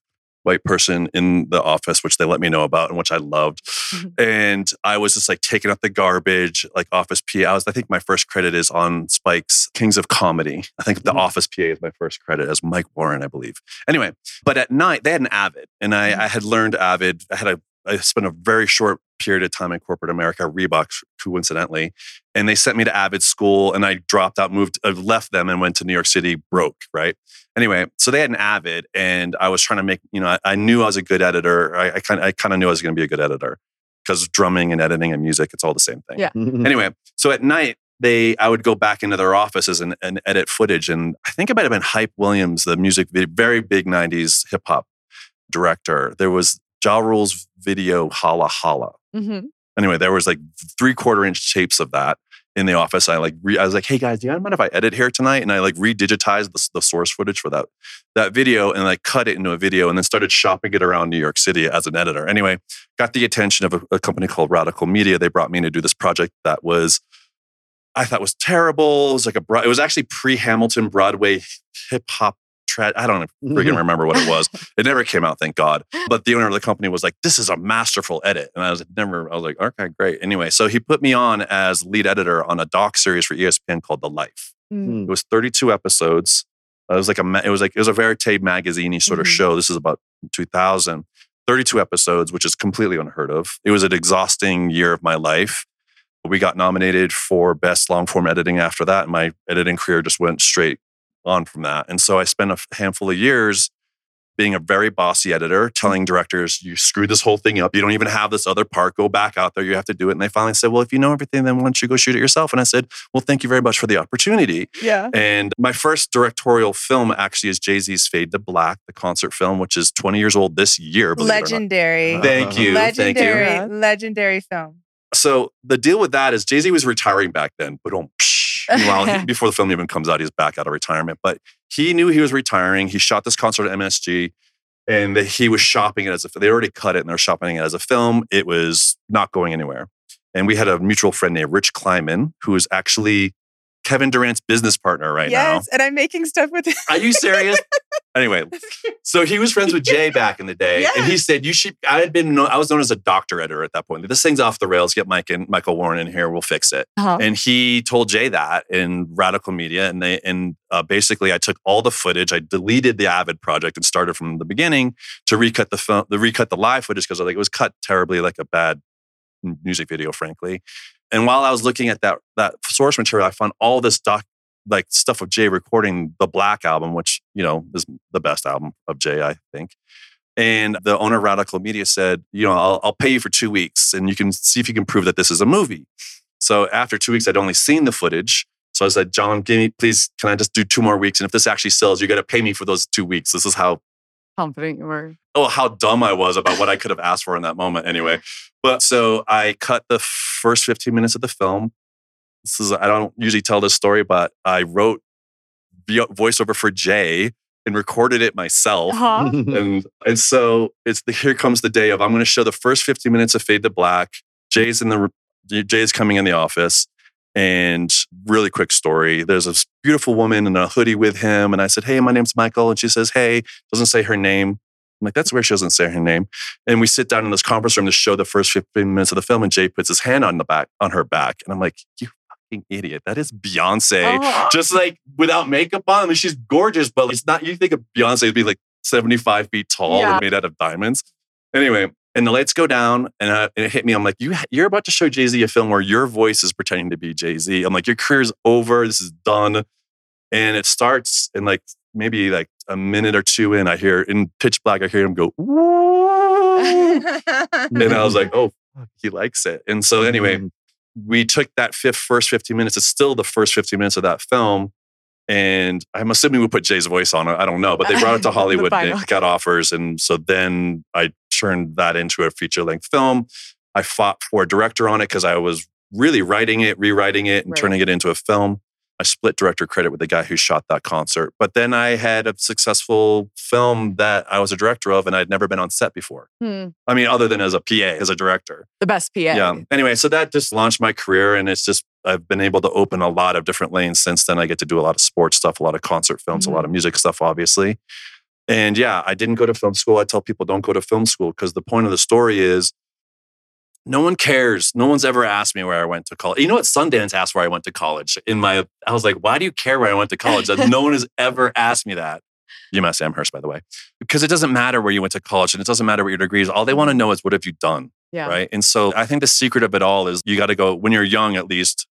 Speaker 2: white person in the office, which they let me know about and which I loved. Mm-hmm. And I was just like taking out the garbage, like office PA. I was, I think my first credit is on Spike's Kings of Comedy. I think mm-hmm. the office PA is my first credit as Mike Warren, I believe. Anyway, but at night they had an Avid, and I, mm-hmm. I had learned Avid. I had a I spent a very short period of time in corporate America, Reebok, coincidentally, and they sent me to Avid school, and I dropped out, moved, I left them, and went to New York City broke. Right, anyway, so they had an Avid, and I was trying to make, you know, I, I knew I was a good editor. I, I kind, I kind of knew I was going to be a good editor because drumming and editing and music, it's all the same thing.
Speaker 1: Yeah. Mm-hmm.
Speaker 2: anyway, so at night they, I would go back into their offices and, and edit footage, and I think it might have been Hype Williams, the music, very big '90s hip hop director. There was Ja Rule's video Holla Holla. Mm-hmm. Anyway, there was like three quarter inch tapes of that in the office. I like re- I was like, "Hey guys, do you mind if I edit here tonight?" And I like redigitized the, the source footage for that that video and like cut it into a video and then started shopping it around New York City as an editor. Anyway, got the attention of a, a company called Radical Media. They brought me in to do this project that was I thought was terrible. It was like a it was actually pre Hamilton Broadway hip hop tra- I don't freaking remember what it was. It never came out, thank God. But the owner of the company was like, "This is a masterful edit," and I was never. I was like, "Okay, great." Anyway, so he put me on as lead editor on a doc series for ESPN called The Life. Mm. It was 32 episodes. It was like a it was like it was a Verite magazine sort of mm-hmm. show. This is about 2000. 32 episodes, which is completely unheard of. It was an exhausting year of my life. We got nominated for best long form editing after that. And my editing career just went straight on from that. And so I spent a handful of years being a very bossy editor, telling directors, you screwed this whole thing up. You don't even have this other part. Go back out there. You have to do it. And they finally said, well, if you know everything, then why don't you go shoot it yourself? And I said, well, thank you very much for the opportunity.
Speaker 4: Yeah.
Speaker 2: And my first directorial film actually is Jay Z's Fade to Black, the concert film, which is 20 years old this year.
Speaker 4: Legendary.
Speaker 2: Thank you.
Speaker 4: Legendary.
Speaker 2: Thank
Speaker 4: you. Legendary film.
Speaker 2: So the deal with that is Jay Z was retiring back then, but um, Meanwhile, before the film even comes out, he's back out of retirement. But he knew he was retiring. He shot this concert at MSG and he was shopping it as a they already cut it and they're shopping it as a film. It was not going anywhere. And we had a mutual friend named Rich Kleiman, who is actually Kevin Durant's business partner right
Speaker 4: yes,
Speaker 2: now.
Speaker 4: Yes, and I'm making stuff with him.
Speaker 2: Are you serious? anyway, so he was friends with Jay back in the day, yes. and he said you should. I had been, I was known as a doctor editor at that point. This thing's off the rails. Get Mike and Michael Warren in here. We'll fix it. Uh-huh. And he told Jay that in Radical Media, and they and uh, basically I took all the footage. I deleted the Avid project and started from the beginning to recut the film, the recut the live footage because I think it was cut terribly, like a bad music video, frankly. And while I was looking at that that source material, I found all this doc like stuff of Jay recording the Black album, which you know is the best album of Jay, I think. And the owner of Radical Media said, you know, I'll, I'll pay you for two weeks, and you can see if you can prove that this is a movie. So after two weeks, I'd only seen the footage. So I said, John, give me, please, can I just do two more weeks? And if this actually sells, you got to pay me for those two weeks. This is how
Speaker 1: confident you were.
Speaker 2: Oh, how dumb I was about what I could have asked for in that moment. Anyway, but so I cut the first 15 minutes of the film. This is, I don't usually tell this story, but I wrote voiceover for Jay and recorded it myself. Uh-huh. and, and so it's the, here comes the day of I'm going to show the first 15 minutes of Fade to Black. Jay's in the, Jay's coming in the office. And really quick story. There's this beautiful woman in a hoodie with him. And I said, Hey, my name's Michael. And she says, Hey, doesn't say her name. I'm like, that's where she doesn't say her name. And we sit down in this conference room to show the first 15 minutes of the film, and Jay puts his hand on the back on her back. And I'm like, you fucking idiot. That is Beyonce. Oh. Just like without makeup on. I mean, she's gorgeous, but it's not, you think of Beyonce as being like 75 feet tall yeah. and made out of diamonds. Anyway, and the lights go down and, and it hit me. I'm like, you, you're about to show Jay Z a film where your voice is pretending to be Jay Z. I'm like, your career's over. This is done. And it starts in like maybe like a minute or two in, I hear in pitch black, I hear him go, and I was like, oh, he likes it. And so anyway, mm-hmm. we took that fifth, first 15 minutes. It's still the first 15 minutes of that film. And I'm assuming we put Jay's voice on it. I don't know, but they brought it to Hollywood and got offers. And so then I turned that into a feature length film. I fought for a director on it because I was really writing it, rewriting it, and right. turning it into a film. I split director credit with the guy who shot that concert. But then I had a successful film that I was a director of and I'd never been on set before. Hmm. I mean, other than as a PA, as a director.
Speaker 1: The best PA.
Speaker 2: Yeah. Anyway, so that just launched my career and it's just, I've been able to open a lot of different lanes since then. I get to do a lot of sports stuff, a lot of concert films, mm-hmm. a lot of music stuff, obviously. And yeah, I didn't go to film school. I tell people don't go to film school because the point of the story is no one cares. No one's ever asked me where I went to college. You know what? Sundance asked where I went to college. In my, I was like, why do you care where I went to college? no one has ever asked me that. UMass Amherst, by the way, because it doesn't matter where you went to college and it doesn't matter what your degree is. All they want to know is what have you done?
Speaker 1: Yeah.
Speaker 2: Right. And so I think the secret of it all is you got to go when you're young, at least.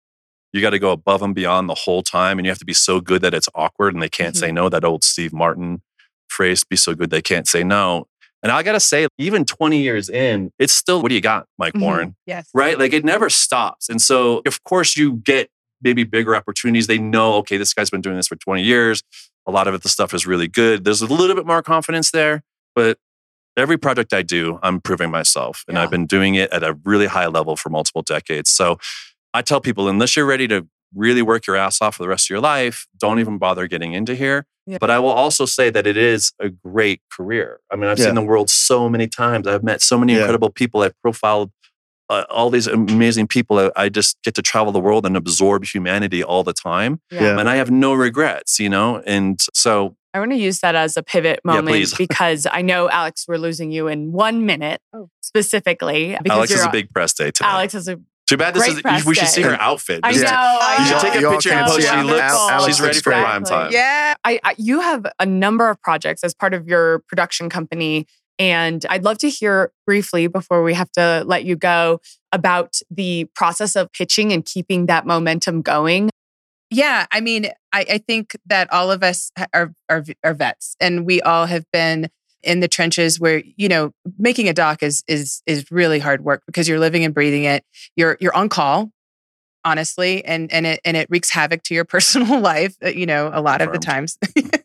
Speaker 2: You got to go above and beyond the whole time, and you have to be so good that it's awkward and they can't mm-hmm. say no. That old Steve Martin phrase, "Be so good they can't say no." And I got to say, even 20 years in, it's still, what do you got, Mike mm-hmm. Warren?
Speaker 4: Yes.
Speaker 2: Right? Like it never stops. And so, of course, you get maybe bigger opportunities. They know, okay, this guy's been doing this for 20 years. A lot of it, the stuff is really good. There's a little bit more confidence there, but every project I do, I'm proving myself. And yeah. I've been doing it at a really high level for multiple decades. So I tell people, unless you're ready to really work your ass off for the rest of your life, don't even bother getting into here. Yeah. But I will also say that it is a great career. I mean, I've yeah. seen the world so many times. I've met so many yeah. incredible people. I've profiled uh, all these amazing people. I, I, just get to travel the world and absorb humanity all the time. And I have no regrets, you know? And so
Speaker 1: I want to use that as a pivot moment because I know, Alex, we're losing you in one minute oh. specifically.
Speaker 2: Alex has a big press day today.
Speaker 1: Alex has a
Speaker 2: too bad this is. We should see her outfit.
Speaker 1: I know.
Speaker 2: Yeah. You should take a picture and post. She looks. she's ready for prime time.
Speaker 4: Yeah.
Speaker 1: I, I, you have a number of projects as part of your production company, and I'd love to hear briefly before we have to let you go about the process of pitching and keeping that momentum going.
Speaker 4: Yeah, I mean, I, I think that all of us are, are are vets, and we all have been in the trenches where you know making a doc is is is really hard work because you're living and breathing it. You're you're on call honestly and and it and it wreaks havoc to your personal life uh, you know a lot of the times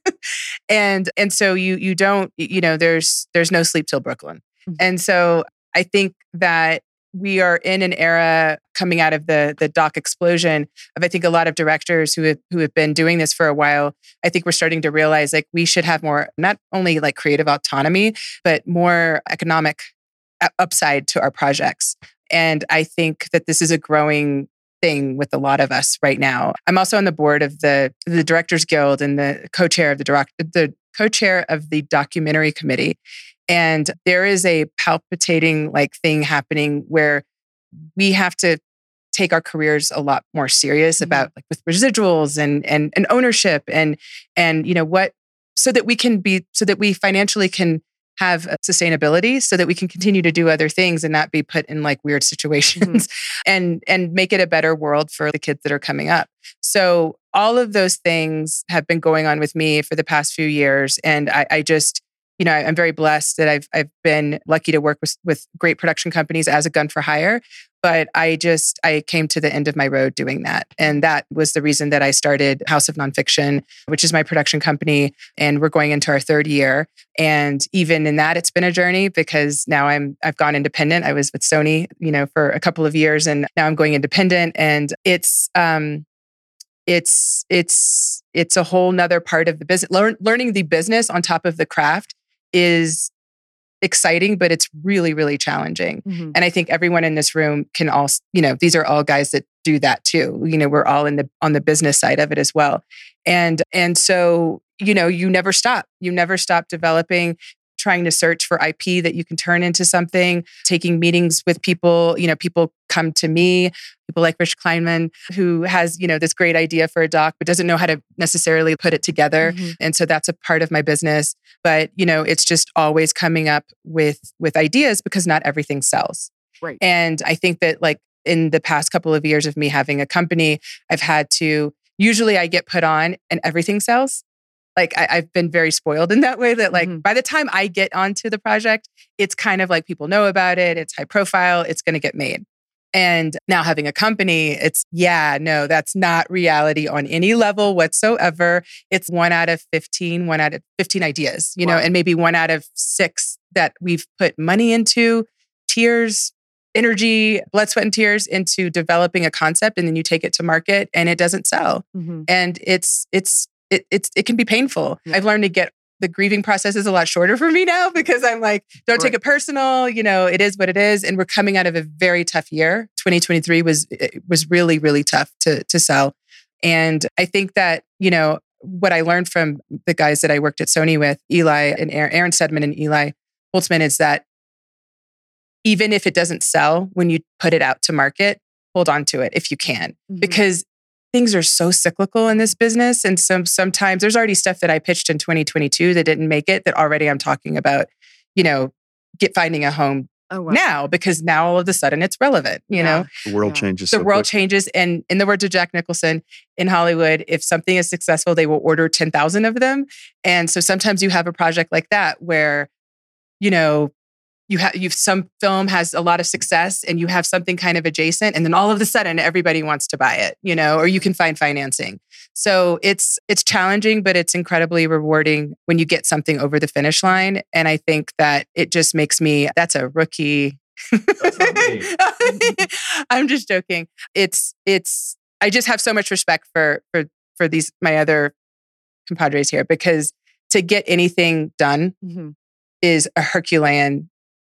Speaker 4: and and so you you don't you know there's there's no sleep till brooklyn mm-hmm. and so i think that we are in an era coming out of the the doc explosion of I think a lot of directors who have who have been doing this for a while. I think we're starting to realize like we should have more not only like creative autonomy but more economic upside to our projects. And I think that this is a growing thing with a lot of us right now. I'm also on the board of the the Directors Guild and the co-chair of the direct the co-chair of the documentary committee. And there is a palpitating like thing happening where we have to take our careers a lot more serious mm-hmm. about like with residuals and and and ownership and and you know what so that we can be so that we financially can have sustainability so that we can continue to do other things and not be put in like weird situations mm-hmm. and and make it a better world for the kids that are coming up so all of those things have been going on with me for the past few years and i, I just you know, I'm very blessed that I've I've been lucky to work with with great production companies as a gun for hire. But I just I came to the end of my road doing that, and that was the reason that I started House of Nonfiction, which is my production company, and we're going into our third year. And even in that, it's been a journey because now I'm I've gone independent. I was with Sony, you know, for a couple of years, and now I'm going independent, and it's um it's it's it's a whole nother part of the business Learn, learning the business on top of the craft is exciting, but it's really, really challenging. Mm-hmm. And I think everyone in this room can all, you know, these are all guys that do that too. You know, we're all in the on the business side of it as well. And and so, you know, you never stop. You never stop developing trying to search for IP that you can turn into something, taking meetings with people. You know, people come to me, people like Rich Kleiman, who has, you know, this great idea for a doc, but doesn't know how to necessarily put it together. Mm-hmm. And so that's a part of my business. But, you know, it's just always coming up with with ideas because not everything sells.
Speaker 1: Right.
Speaker 4: And I think that like in the past couple of years of me having a company, I've had to usually I get put on and everything sells like I, have been very spoiled in that way that like mm-hmm. by the time I get onto the project, it's kind of like people know about it, it's high profile, it's going to get made. And now having a company, it's yeah, no, that's not reality on any level whatsoever. It's one out of 15, one out of 15 ideas, you wow. know, and maybe one out of six that we've put money into, tears, energy, blood, sweat, and tears into developing a concept and then you take it to market and it doesn't sell. Mm-hmm. And it's it's it, it's it can be painful. Yeah. I've learned to get the grieving process is a lot shorter for me now because I'm like, don't right. take it personal. You know, it is what it is, and we're coming out of a very tough year. 2023 was was really really tough to to sell, and I think that you know what I learned from the guys that I worked at Sony with, Eli and Aaron Saidman and Eli Holzman, is that even if it doesn't sell when you put it out to market, hold on to it if you can, mm-hmm. because things are so cyclical in this business. And some sometimes there's already stuff that I pitched in 2022 that didn't make it that already I'm talking about, you know, get finding a home oh, wow. now because now all of a sudden it's relevant, you yeah. know.
Speaker 3: The world yeah. changes.
Speaker 4: The so world quick. changes. And in the words of Jack Nicholson in Hollywood, if something is successful, they will order 10,000 of them. And so sometimes you have a project like that where, you know, you have you've some film has a lot of success and you have something kind of adjacent and then all of a sudden everybody wants to buy it you know or you can find financing. So it's it's challenging but it's incredibly rewarding when you get something over the finish line. And i think that it just makes me that's a rookie. I'm just joking. It's it's i just have so much respect for for for these my other compadres here because to get anything done mm-hmm. is a herculean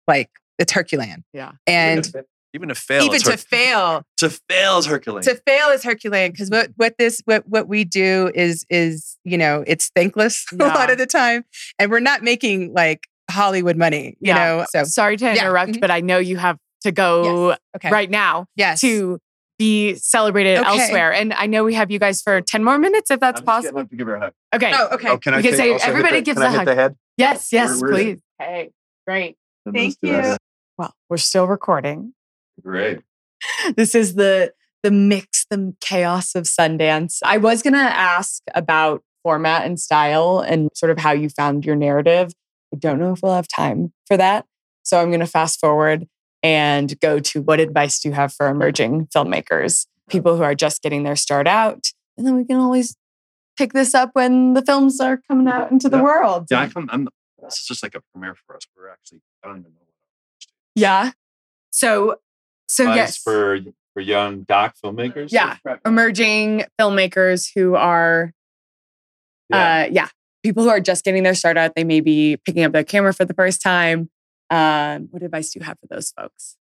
Speaker 4: like it's Herculean.
Speaker 1: Yeah.
Speaker 4: And
Speaker 2: even to fail,
Speaker 4: even to Her- fail,
Speaker 2: to fail is Herculean.
Speaker 4: To fail is Herculean because what what this what what we do is is you know it's thankless yeah. a lot of the time, and we're not making like Hollywood money. You yeah. know,
Speaker 1: so sorry to interrupt, yeah. mm-hmm. but I know you have to go yes. okay. right now.
Speaker 4: Yes.
Speaker 1: to be celebrated okay. elsewhere. And I know we have you guys for 10 more minutes if that's
Speaker 5: I'm
Speaker 1: possible.
Speaker 5: to give her a hug.
Speaker 1: Okay.
Speaker 4: Oh, okay. Oh,
Speaker 3: can I because
Speaker 1: take, everybody gives
Speaker 3: a
Speaker 1: hug.
Speaker 3: The head?
Speaker 1: Yes, yes, where, where please. Hey, great.
Speaker 4: Thank you.
Speaker 1: Well, we're still recording.
Speaker 5: Great.
Speaker 1: This is the the mix, the chaos of Sundance. I was going to ask about format and style and sort of how you found your narrative I don't know if we'll have time for that. So I'm going to fast forward and go to what advice do you have for emerging filmmakers, people who are just getting their start out? And then we can always pick this up when the films are coming out into the world.
Speaker 2: Yeah, I I'm, this is just like a premiere for us. We're actually, I don't even know.
Speaker 1: Yeah. So, so
Speaker 5: Advice
Speaker 1: yes,
Speaker 5: for for young doc filmmakers.
Speaker 1: Yeah. emerging filmmakers who are,
Speaker 5: Yeah.
Speaker 1: uh, yeah, people who are just getting their start out. They may be picking up their camera for the first time. Um, what advice do you have for those folks?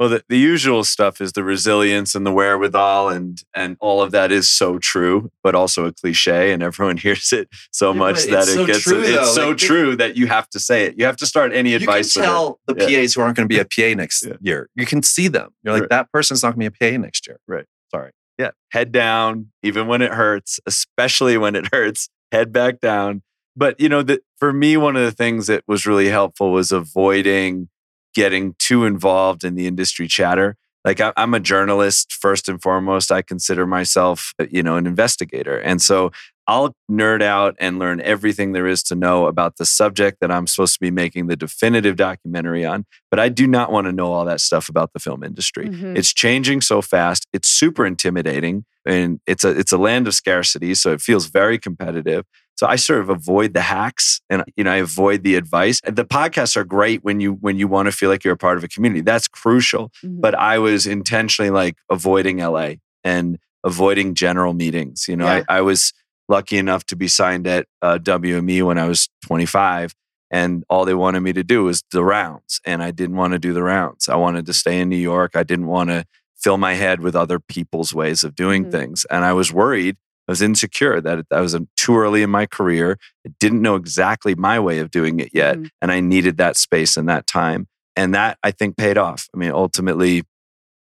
Speaker 5: Well, the, the usual stuff is the resilience and the wherewithal, and and all of that is so true, but also a cliche, and everyone hears it so
Speaker 2: Yeah,
Speaker 5: much that
Speaker 2: it's
Speaker 5: it
Speaker 2: so
Speaker 5: gets
Speaker 2: true,
Speaker 5: it's
Speaker 2: though.
Speaker 5: so
Speaker 2: Like, it-
Speaker 5: true that you have to say it. You have to start any
Speaker 2: You can
Speaker 5: advice. with it.
Speaker 2: tell the
Speaker 5: Yeah.
Speaker 2: PAs who aren't going to be a PA next
Speaker 5: Yeah.
Speaker 2: year. You can see them. You're like,
Speaker 5: Right.
Speaker 2: that person's not going to be a PA next year.
Speaker 5: Right.
Speaker 2: Sorry.
Speaker 5: Yeah. Head down, even when it hurts, especially when it hurts, head back down. But, you know, the, for me, one of the things that was really helpful was avoiding getting too involved in the industry chatter. Like I, I'm a journalist first and foremost. I consider myself, uh, you know, an investigator, and so I'll nerd out and learn everything there is to know about the subject that I'm supposed to be making the definitive documentary on. But I do not want to know all that stuff about the film industry.
Speaker 1: Mhm.
Speaker 5: It's changing so fast. It's super intimidating, and it's a it's a land of scarcity. So it feels very competitive. So I sort of avoid the hacks, and you know I avoid the advice. The podcasts are great when you when you want to feel like you're a part of a community. That's crucial.
Speaker 1: Mhm.
Speaker 5: But I was intentionally like avoiding LA and avoiding general meetings. You know,
Speaker 1: Yeah.
Speaker 5: I, I was lucky enough to be signed at uh, WME when I was 25. And all they wanted me to do was the rounds. And I didn't want to do the rounds. I wanted to stay in New York. I didn't want to fill my head with other people's ways of doing
Speaker 1: Mhm.
Speaker 5: things. And I was worried, I was insecure that I was too early in my career. I didn't know exactly my way of doing it yet.
Speaker 1: Mhm.
Speaker 5: And I needed that space and that time. And that I think paid off. I mean, ultimately,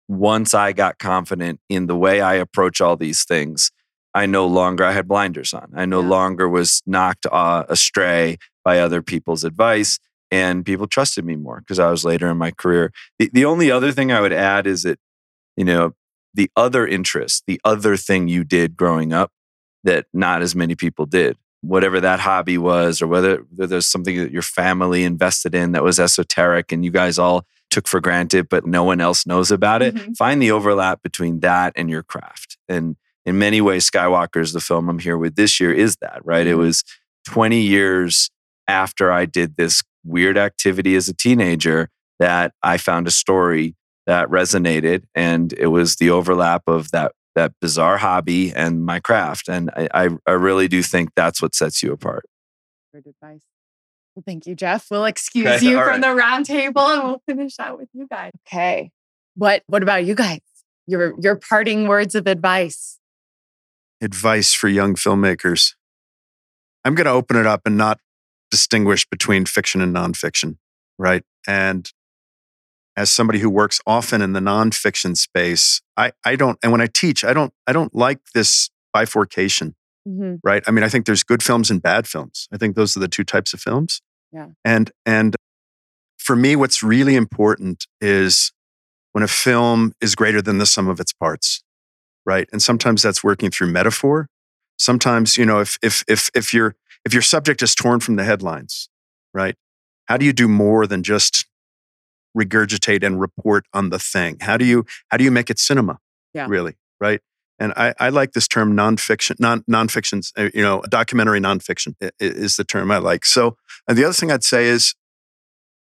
Speaker 5: once I got confident in the way I approach all these things, I no longer I had blinders on. I no
Speaker 1: Yeah.
Speaker 5: longer was knocked uh, astray by other people's advice, and people trusted me more because I was later in my career. The, the only other thing I would add is that you know the other interest, the other thing you did growing up that not as many people did. Whatever that hobby was, or whether, there's something that your family invested in that was esoteric and you guys all took for granted, but no one else knows about it.
Speaker 1: Mhm.
Speaker 5: Find the overlap between that and your craft. And in many ways, Skywalkers the film I'm here with this year is that, right? It
Speaker 1: Mhm.
Speaker 5: was 20 years after I did this weird activity as a teenager that I found a story that resonated. And it was the overlap of that that bizarre hobby and my craft. And I, I, I really do think that's what sets you apart.
Speaker 1: Good advice. Well, thank you, Jeff. We'll excuse
Speaker 5: Okay,
Speaker 1: you from
Speaker 5: right.
Speaker 1: the round table and we'll finish out with you guys. Okay. What what about you guys? Your your parting words of advice.
Speaker 3: advice for young filmmakers. I'm going to open it up and not distinguish between fiction and nonfiction, right? And as somebody who works often in the nonfiction space, I, I don't, and when I teach, I don't, I don't like this bifurcation,
Speaker 1: Mhm.
Speaker 3: right? I mean, I think there's good films and bad films. I think those are the two types of films.
Speaker 1: Yeah.
Speaker 3: And, and for me, what's really important is when a film is greater than the sum of its parts right and sometimes that's working through metaphor sometimes you know if if if if your if your subject is torn from the headlines right how do you do more than just regurgitate and report on the thing how do you how do you make it cinema
Speaker 1: Yeah.
Speaker 3: really right and I, I like this term nonfiction non nonfictions uh, you know documentary nonfiction is the term i like so and the other thing i'd say is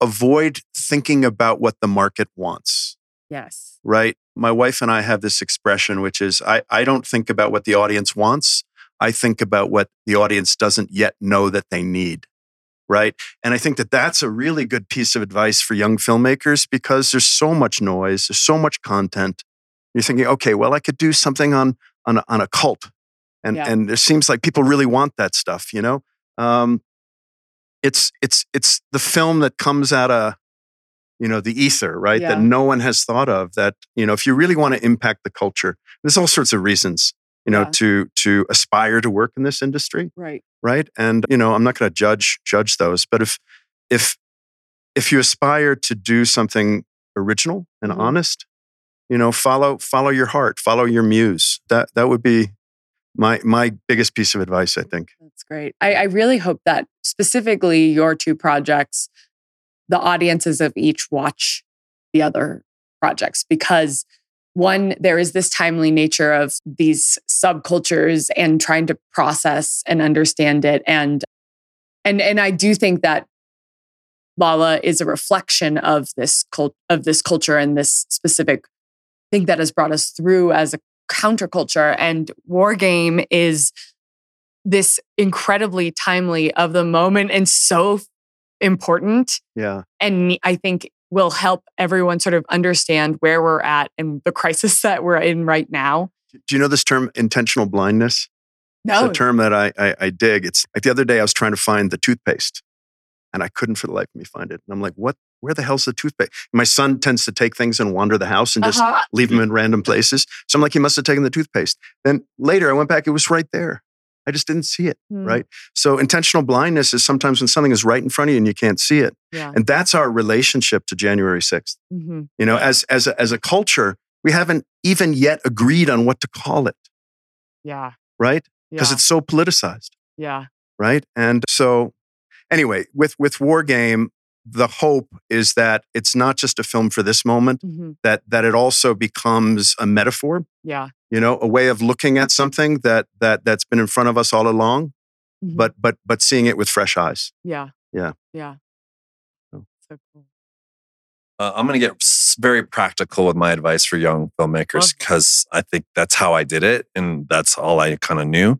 Speaker 3: avoid thinking about what the market wants
Speaker 1: Yes.
Speaker 3: right? My wife and I have this expression, which is I, I don't think about what the audience wants. I think about what the audience doesn't yet know that they need, right? And I think that that's a really good piece of advice for young filmmakers because there's so much noise, there's so much content. You're thinking, okay, well, I could do something on on a, on a cult, and
Speaker 1: Yeah.
Speaker 3: and it seems like people really want that stuff, you know. Um, it's it's it's the film that comes out of you know the ether right
Speaker 1: Yeah.
Speaker 3: that no one has thought of that you know if you really want to impact the culture there's all sorts of reasons you know
Speaker 1: Yeah.
Speaker 3: to to aspire to work in this industry
Speaker 1: Right.
Speaker 3: right and you know i'm not going to judge judge those but if if if you aspire to do something original and
Speaker 1: Mhm.
Speaker 3: honest you know follow follow your heart follow your muse that that would be my my biggest piece of advice, I think.
Speaker 1: That's great. I, I really hope that specifically your two projects, the audiences of each watch the other projects because one there is this timely nature of these subcultures and trying to process and understand it and and and I do think that Lolla is a reflection of this cult of this culture and this specific thing that has brought us through as a counterculture. And War Game is this incredibly timely of the moment and so important.
Speaker 3: Yeah.
Speaker 1: And I think will help everyone sort of understand where we're at and the crisis that we're in right now.
Speaker 3: Do you know this term intentional blindness?
Speaker 1: No.
Speaker 3: It's a term that I, I, I dig. It's like the other day I was trying to find the toothpaste and I couldn't for the life of me find it. And I'm like, what? Where the hell's the toothpaste? My son tends to take things and wander the house and just
Speaker 1: Uh-huh.
Speaker 3: leave them in random places. So I'm like, he must have taken the toothpaste. Then later I went back, it was right there. I just didn't see it.
Speaker 1: Hmm.
Speaker 3: Right. So intentional blindness is sometimes when something is right in front of you and you can't see it.
Speaker 1: Yeah.
Speaker 3: And that's our relationship to January 6th.
Speaker 1: Mhm.
Speaker 3: You know, as as a, as a culture, we haven't even yet agreed on what to call it,
Speaker 1: Yeah.
Speaker 3: right? Because
Speaker 1: Yeah.
Speaker 3: it's so politicized,
Speaker 1: yeah.
Speaker 3: right? And so, anyway, with with War Game, the hope is that it's not just a film for this moment;
Speaker 1: Mhm.
Speaker 3: that that it also becomes a metaphor.
Speaker 1: Yeah.
Speaker 3: You know, a way of looking at something that that that's been in front of us all along,
Speaker 1: Mhm.
Speaker 3: but but but seeing it with fresh eyes.
Speaker 1: yeah.
Speaker 3: Yeah.
Speaker 1: Yeah.
Speaker 3: So.
Speaker 1: So cool.
Speaker 2: Uh, I'm going to get very practical with my advice for young filmmakers
Speaker 1: that.
Speaker 2: because I think that's how I did it. And that's all I kind of knew.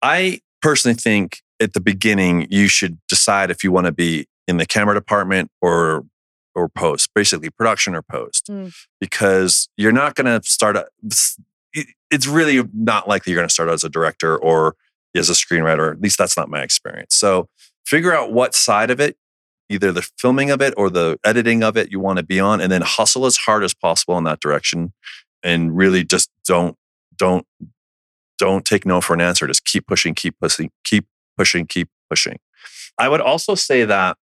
Speaker 2: I personally think at the beginning, you should decide if you want to be in the camera department or or post, basically production or post,
Speaker 1: Mm.
Speaker 2: because you're not going to start. A, it's really not likely you're going to start as a director or as a screenwriter. At least that's not my experience. So figure out what side of it either the filming of it or the editing of it you want to be on and then hustle as hard as possible in that direction and really just don't don't don't take no for an answer just keep pushing keep pushing keep pushing keep pushing i would also say that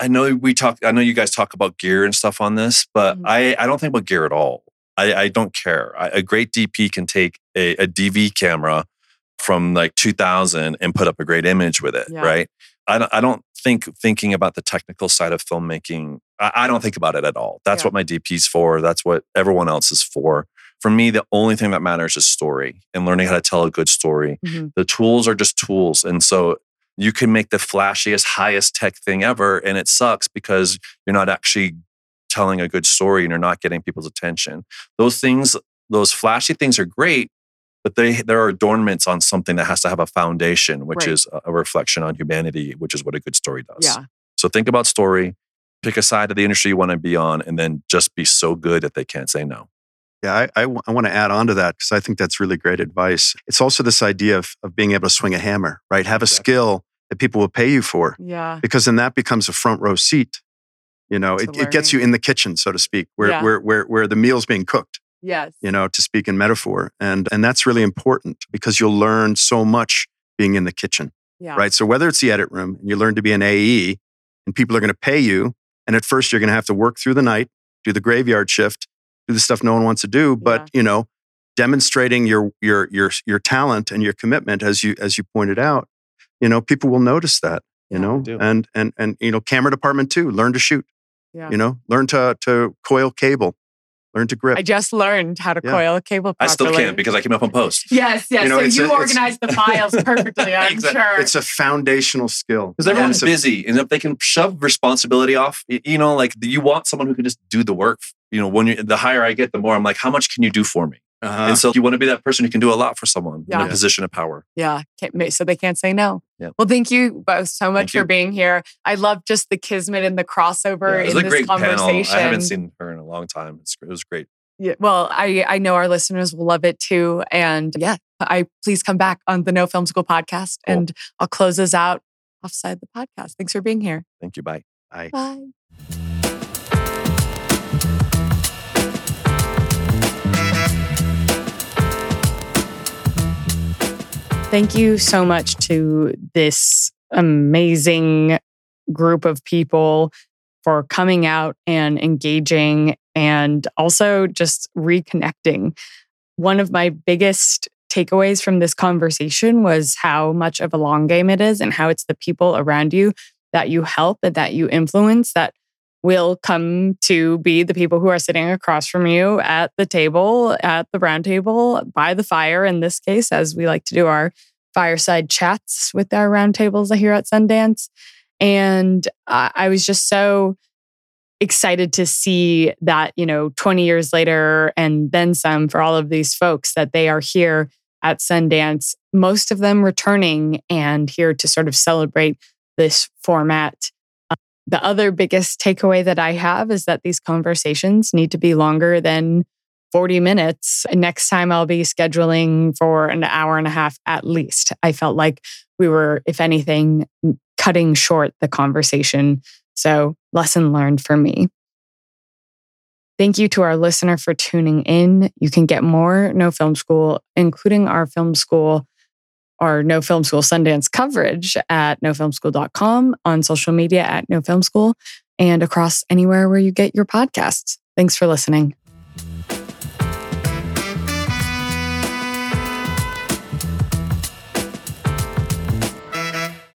Speaker 2: i know we talk i know you guys talk about gear and stuff on this but
Speaker 1: Mhm.
Speaker 2: i i don't think about gear at all i i don't care I, a great dp can take a, a dv camera from like 2000 and put up a great image with it
Speaker 1: Yeah.
Speaker 2: right I don't, I don't think thinking about the technical side of filmmaking. I, I don't think about it at all. That's
Speaker 1: Yeah.
Speaker 2: what my DP's for. That's what everyone else is for. For me, the only thing that matters is story and learning how to tell a good story.
Speaker 1: Mhm.
Speaker 2: The tools are just tools, and so you can make the flashiest, highest tech thing ever, and it sucks because you're not actually telling a good story and you're not getting people's attention. Those things, those flashy things, are great. But they there are adornments on something that has to have a foundation, which
Speaker 1: Right.
Speaker 2: is a- a reflection on humanity, which is what a good story does.
Speaker 1: Yeah.
Speaker 2: So think about story, pick a side of the industry you want to be on, and then just be so good that they can't say no.
Speaker 3: Yeah, I, I, w- I want to add on to that because I think that's really great advice. It's also this idea of, of being able to swing a hammer, right? Have a
Speaker 2: Exactly.
Speaker 3: skill that people will pay you for
Speaker 1: Yeah.
Speaker 3: because then that becomes a front row seat. You know, it, it gets you in the kitchen, so to speak, where,
Speaker 1: Yeah.
Speaker 3: where, where, where the meal's being cooked,
Speaker 1: Yes.
Speaker 3: you know, to speak in metaphor. And, and that's really important because you'll learn so much being in the kitchen,
Speaker 1: Yeah.
Speaker 3: right? So whether it's the edit room and you learn to be an AE and people are going to pay you, and at first you're going to have to work through the night, do the graveyard shift, do the stuff no one wants to do, but you know, demonstrating your your your your talent and your commitment as you as you pointed out, you know, people will notice that, you
Speaker 1: Yeah,
Speaker 3: know, and and and you know, camera department too, learn to shoot,
Speaker 1: Yeah.
Speaker 3: you know, learn to to coil cable, learn to grip.
Speaker 1: I just learned how to
Speaker 3: Yeah.
Speaker 1: coil a cable
Speaker 2: I still can't because I came up on post.
Speaker 1: Yes, yes.
Speaker 3: You know,
Speaker 1: so you
Speaker 3: a- it's-
Speaker 1: organized the files perfectly, I'm
Speaker 2: Exactly.
Speaker 1: sure.
Speaker 3: it's a foundational skill.
Speaker 2: Because everyone's
Speaker 3: It's a-
Speaker 2: busy, and if they can shove responsibility off, you know, like you want someone who can just do the work. You know, when you the higher I get, the more I'm like, how much can you do for me?
Speaker 3: Uh-huh.
Speaker 2: And so you want to be that person who can do a lot for someone in a position of power.
Speaker 1: yeah. So they can't say no.
Speaker 2: Yep.
Speaker 1: Well, thank you both so much
Speaker 2: Thank you.
Speaker 1: for being here. I love just the kismet and the crossover
Speaker 2: Yeah, it was
Speaker 1: in
Speaker 2: a
Speaker 1: this
Speaker 2: great panel.
Speaker 1: conversation.
Speaker 2: I haven't seen her in a long time. It was great.
Speaker 1: Yeah, well, I I know our listeners will love it too. And yeah, I please come back on the No Film School podcast,
Speaker 2: Cool.
Speaker 1: and I'll close us out offside the podcast. Thanks for being here.
Speaker 2: Thank you. Bye.
Speaker 3: I,
Speaker 1: Bye. Thank you so much to this amazing group of people for coming out and engaging and also just reconnecting. One of my biggest takeaways from this conversation was how much of a long game it is and how it's the people around you that you help and that you influence that will come to be the people who are sitting across from you at the table, at the round table, by the fire, in this case, as we like to do our fireside chats with our round roundtables here at Sundance. And I was just so excited to see that, you know, 20 years later and then some for all of these folks that they are here at Sundance, most of them returning and here to sort of celebrate this format. The other biggest takeaway that I have is that these conversations need to be longer than 40 minutes. Next time I'll be scheduling for an hour and a half at least. I felt like we were, if anything, cutting short the conversation. So, lesson learned for me. Thank you to our listener for tuning in. You can get more No Film School, including our film school, our No Film School Sundance coverage at nofilmschool.com, on social media at No Film School, and across anywhere where you get your podcasts. Thanks for listening.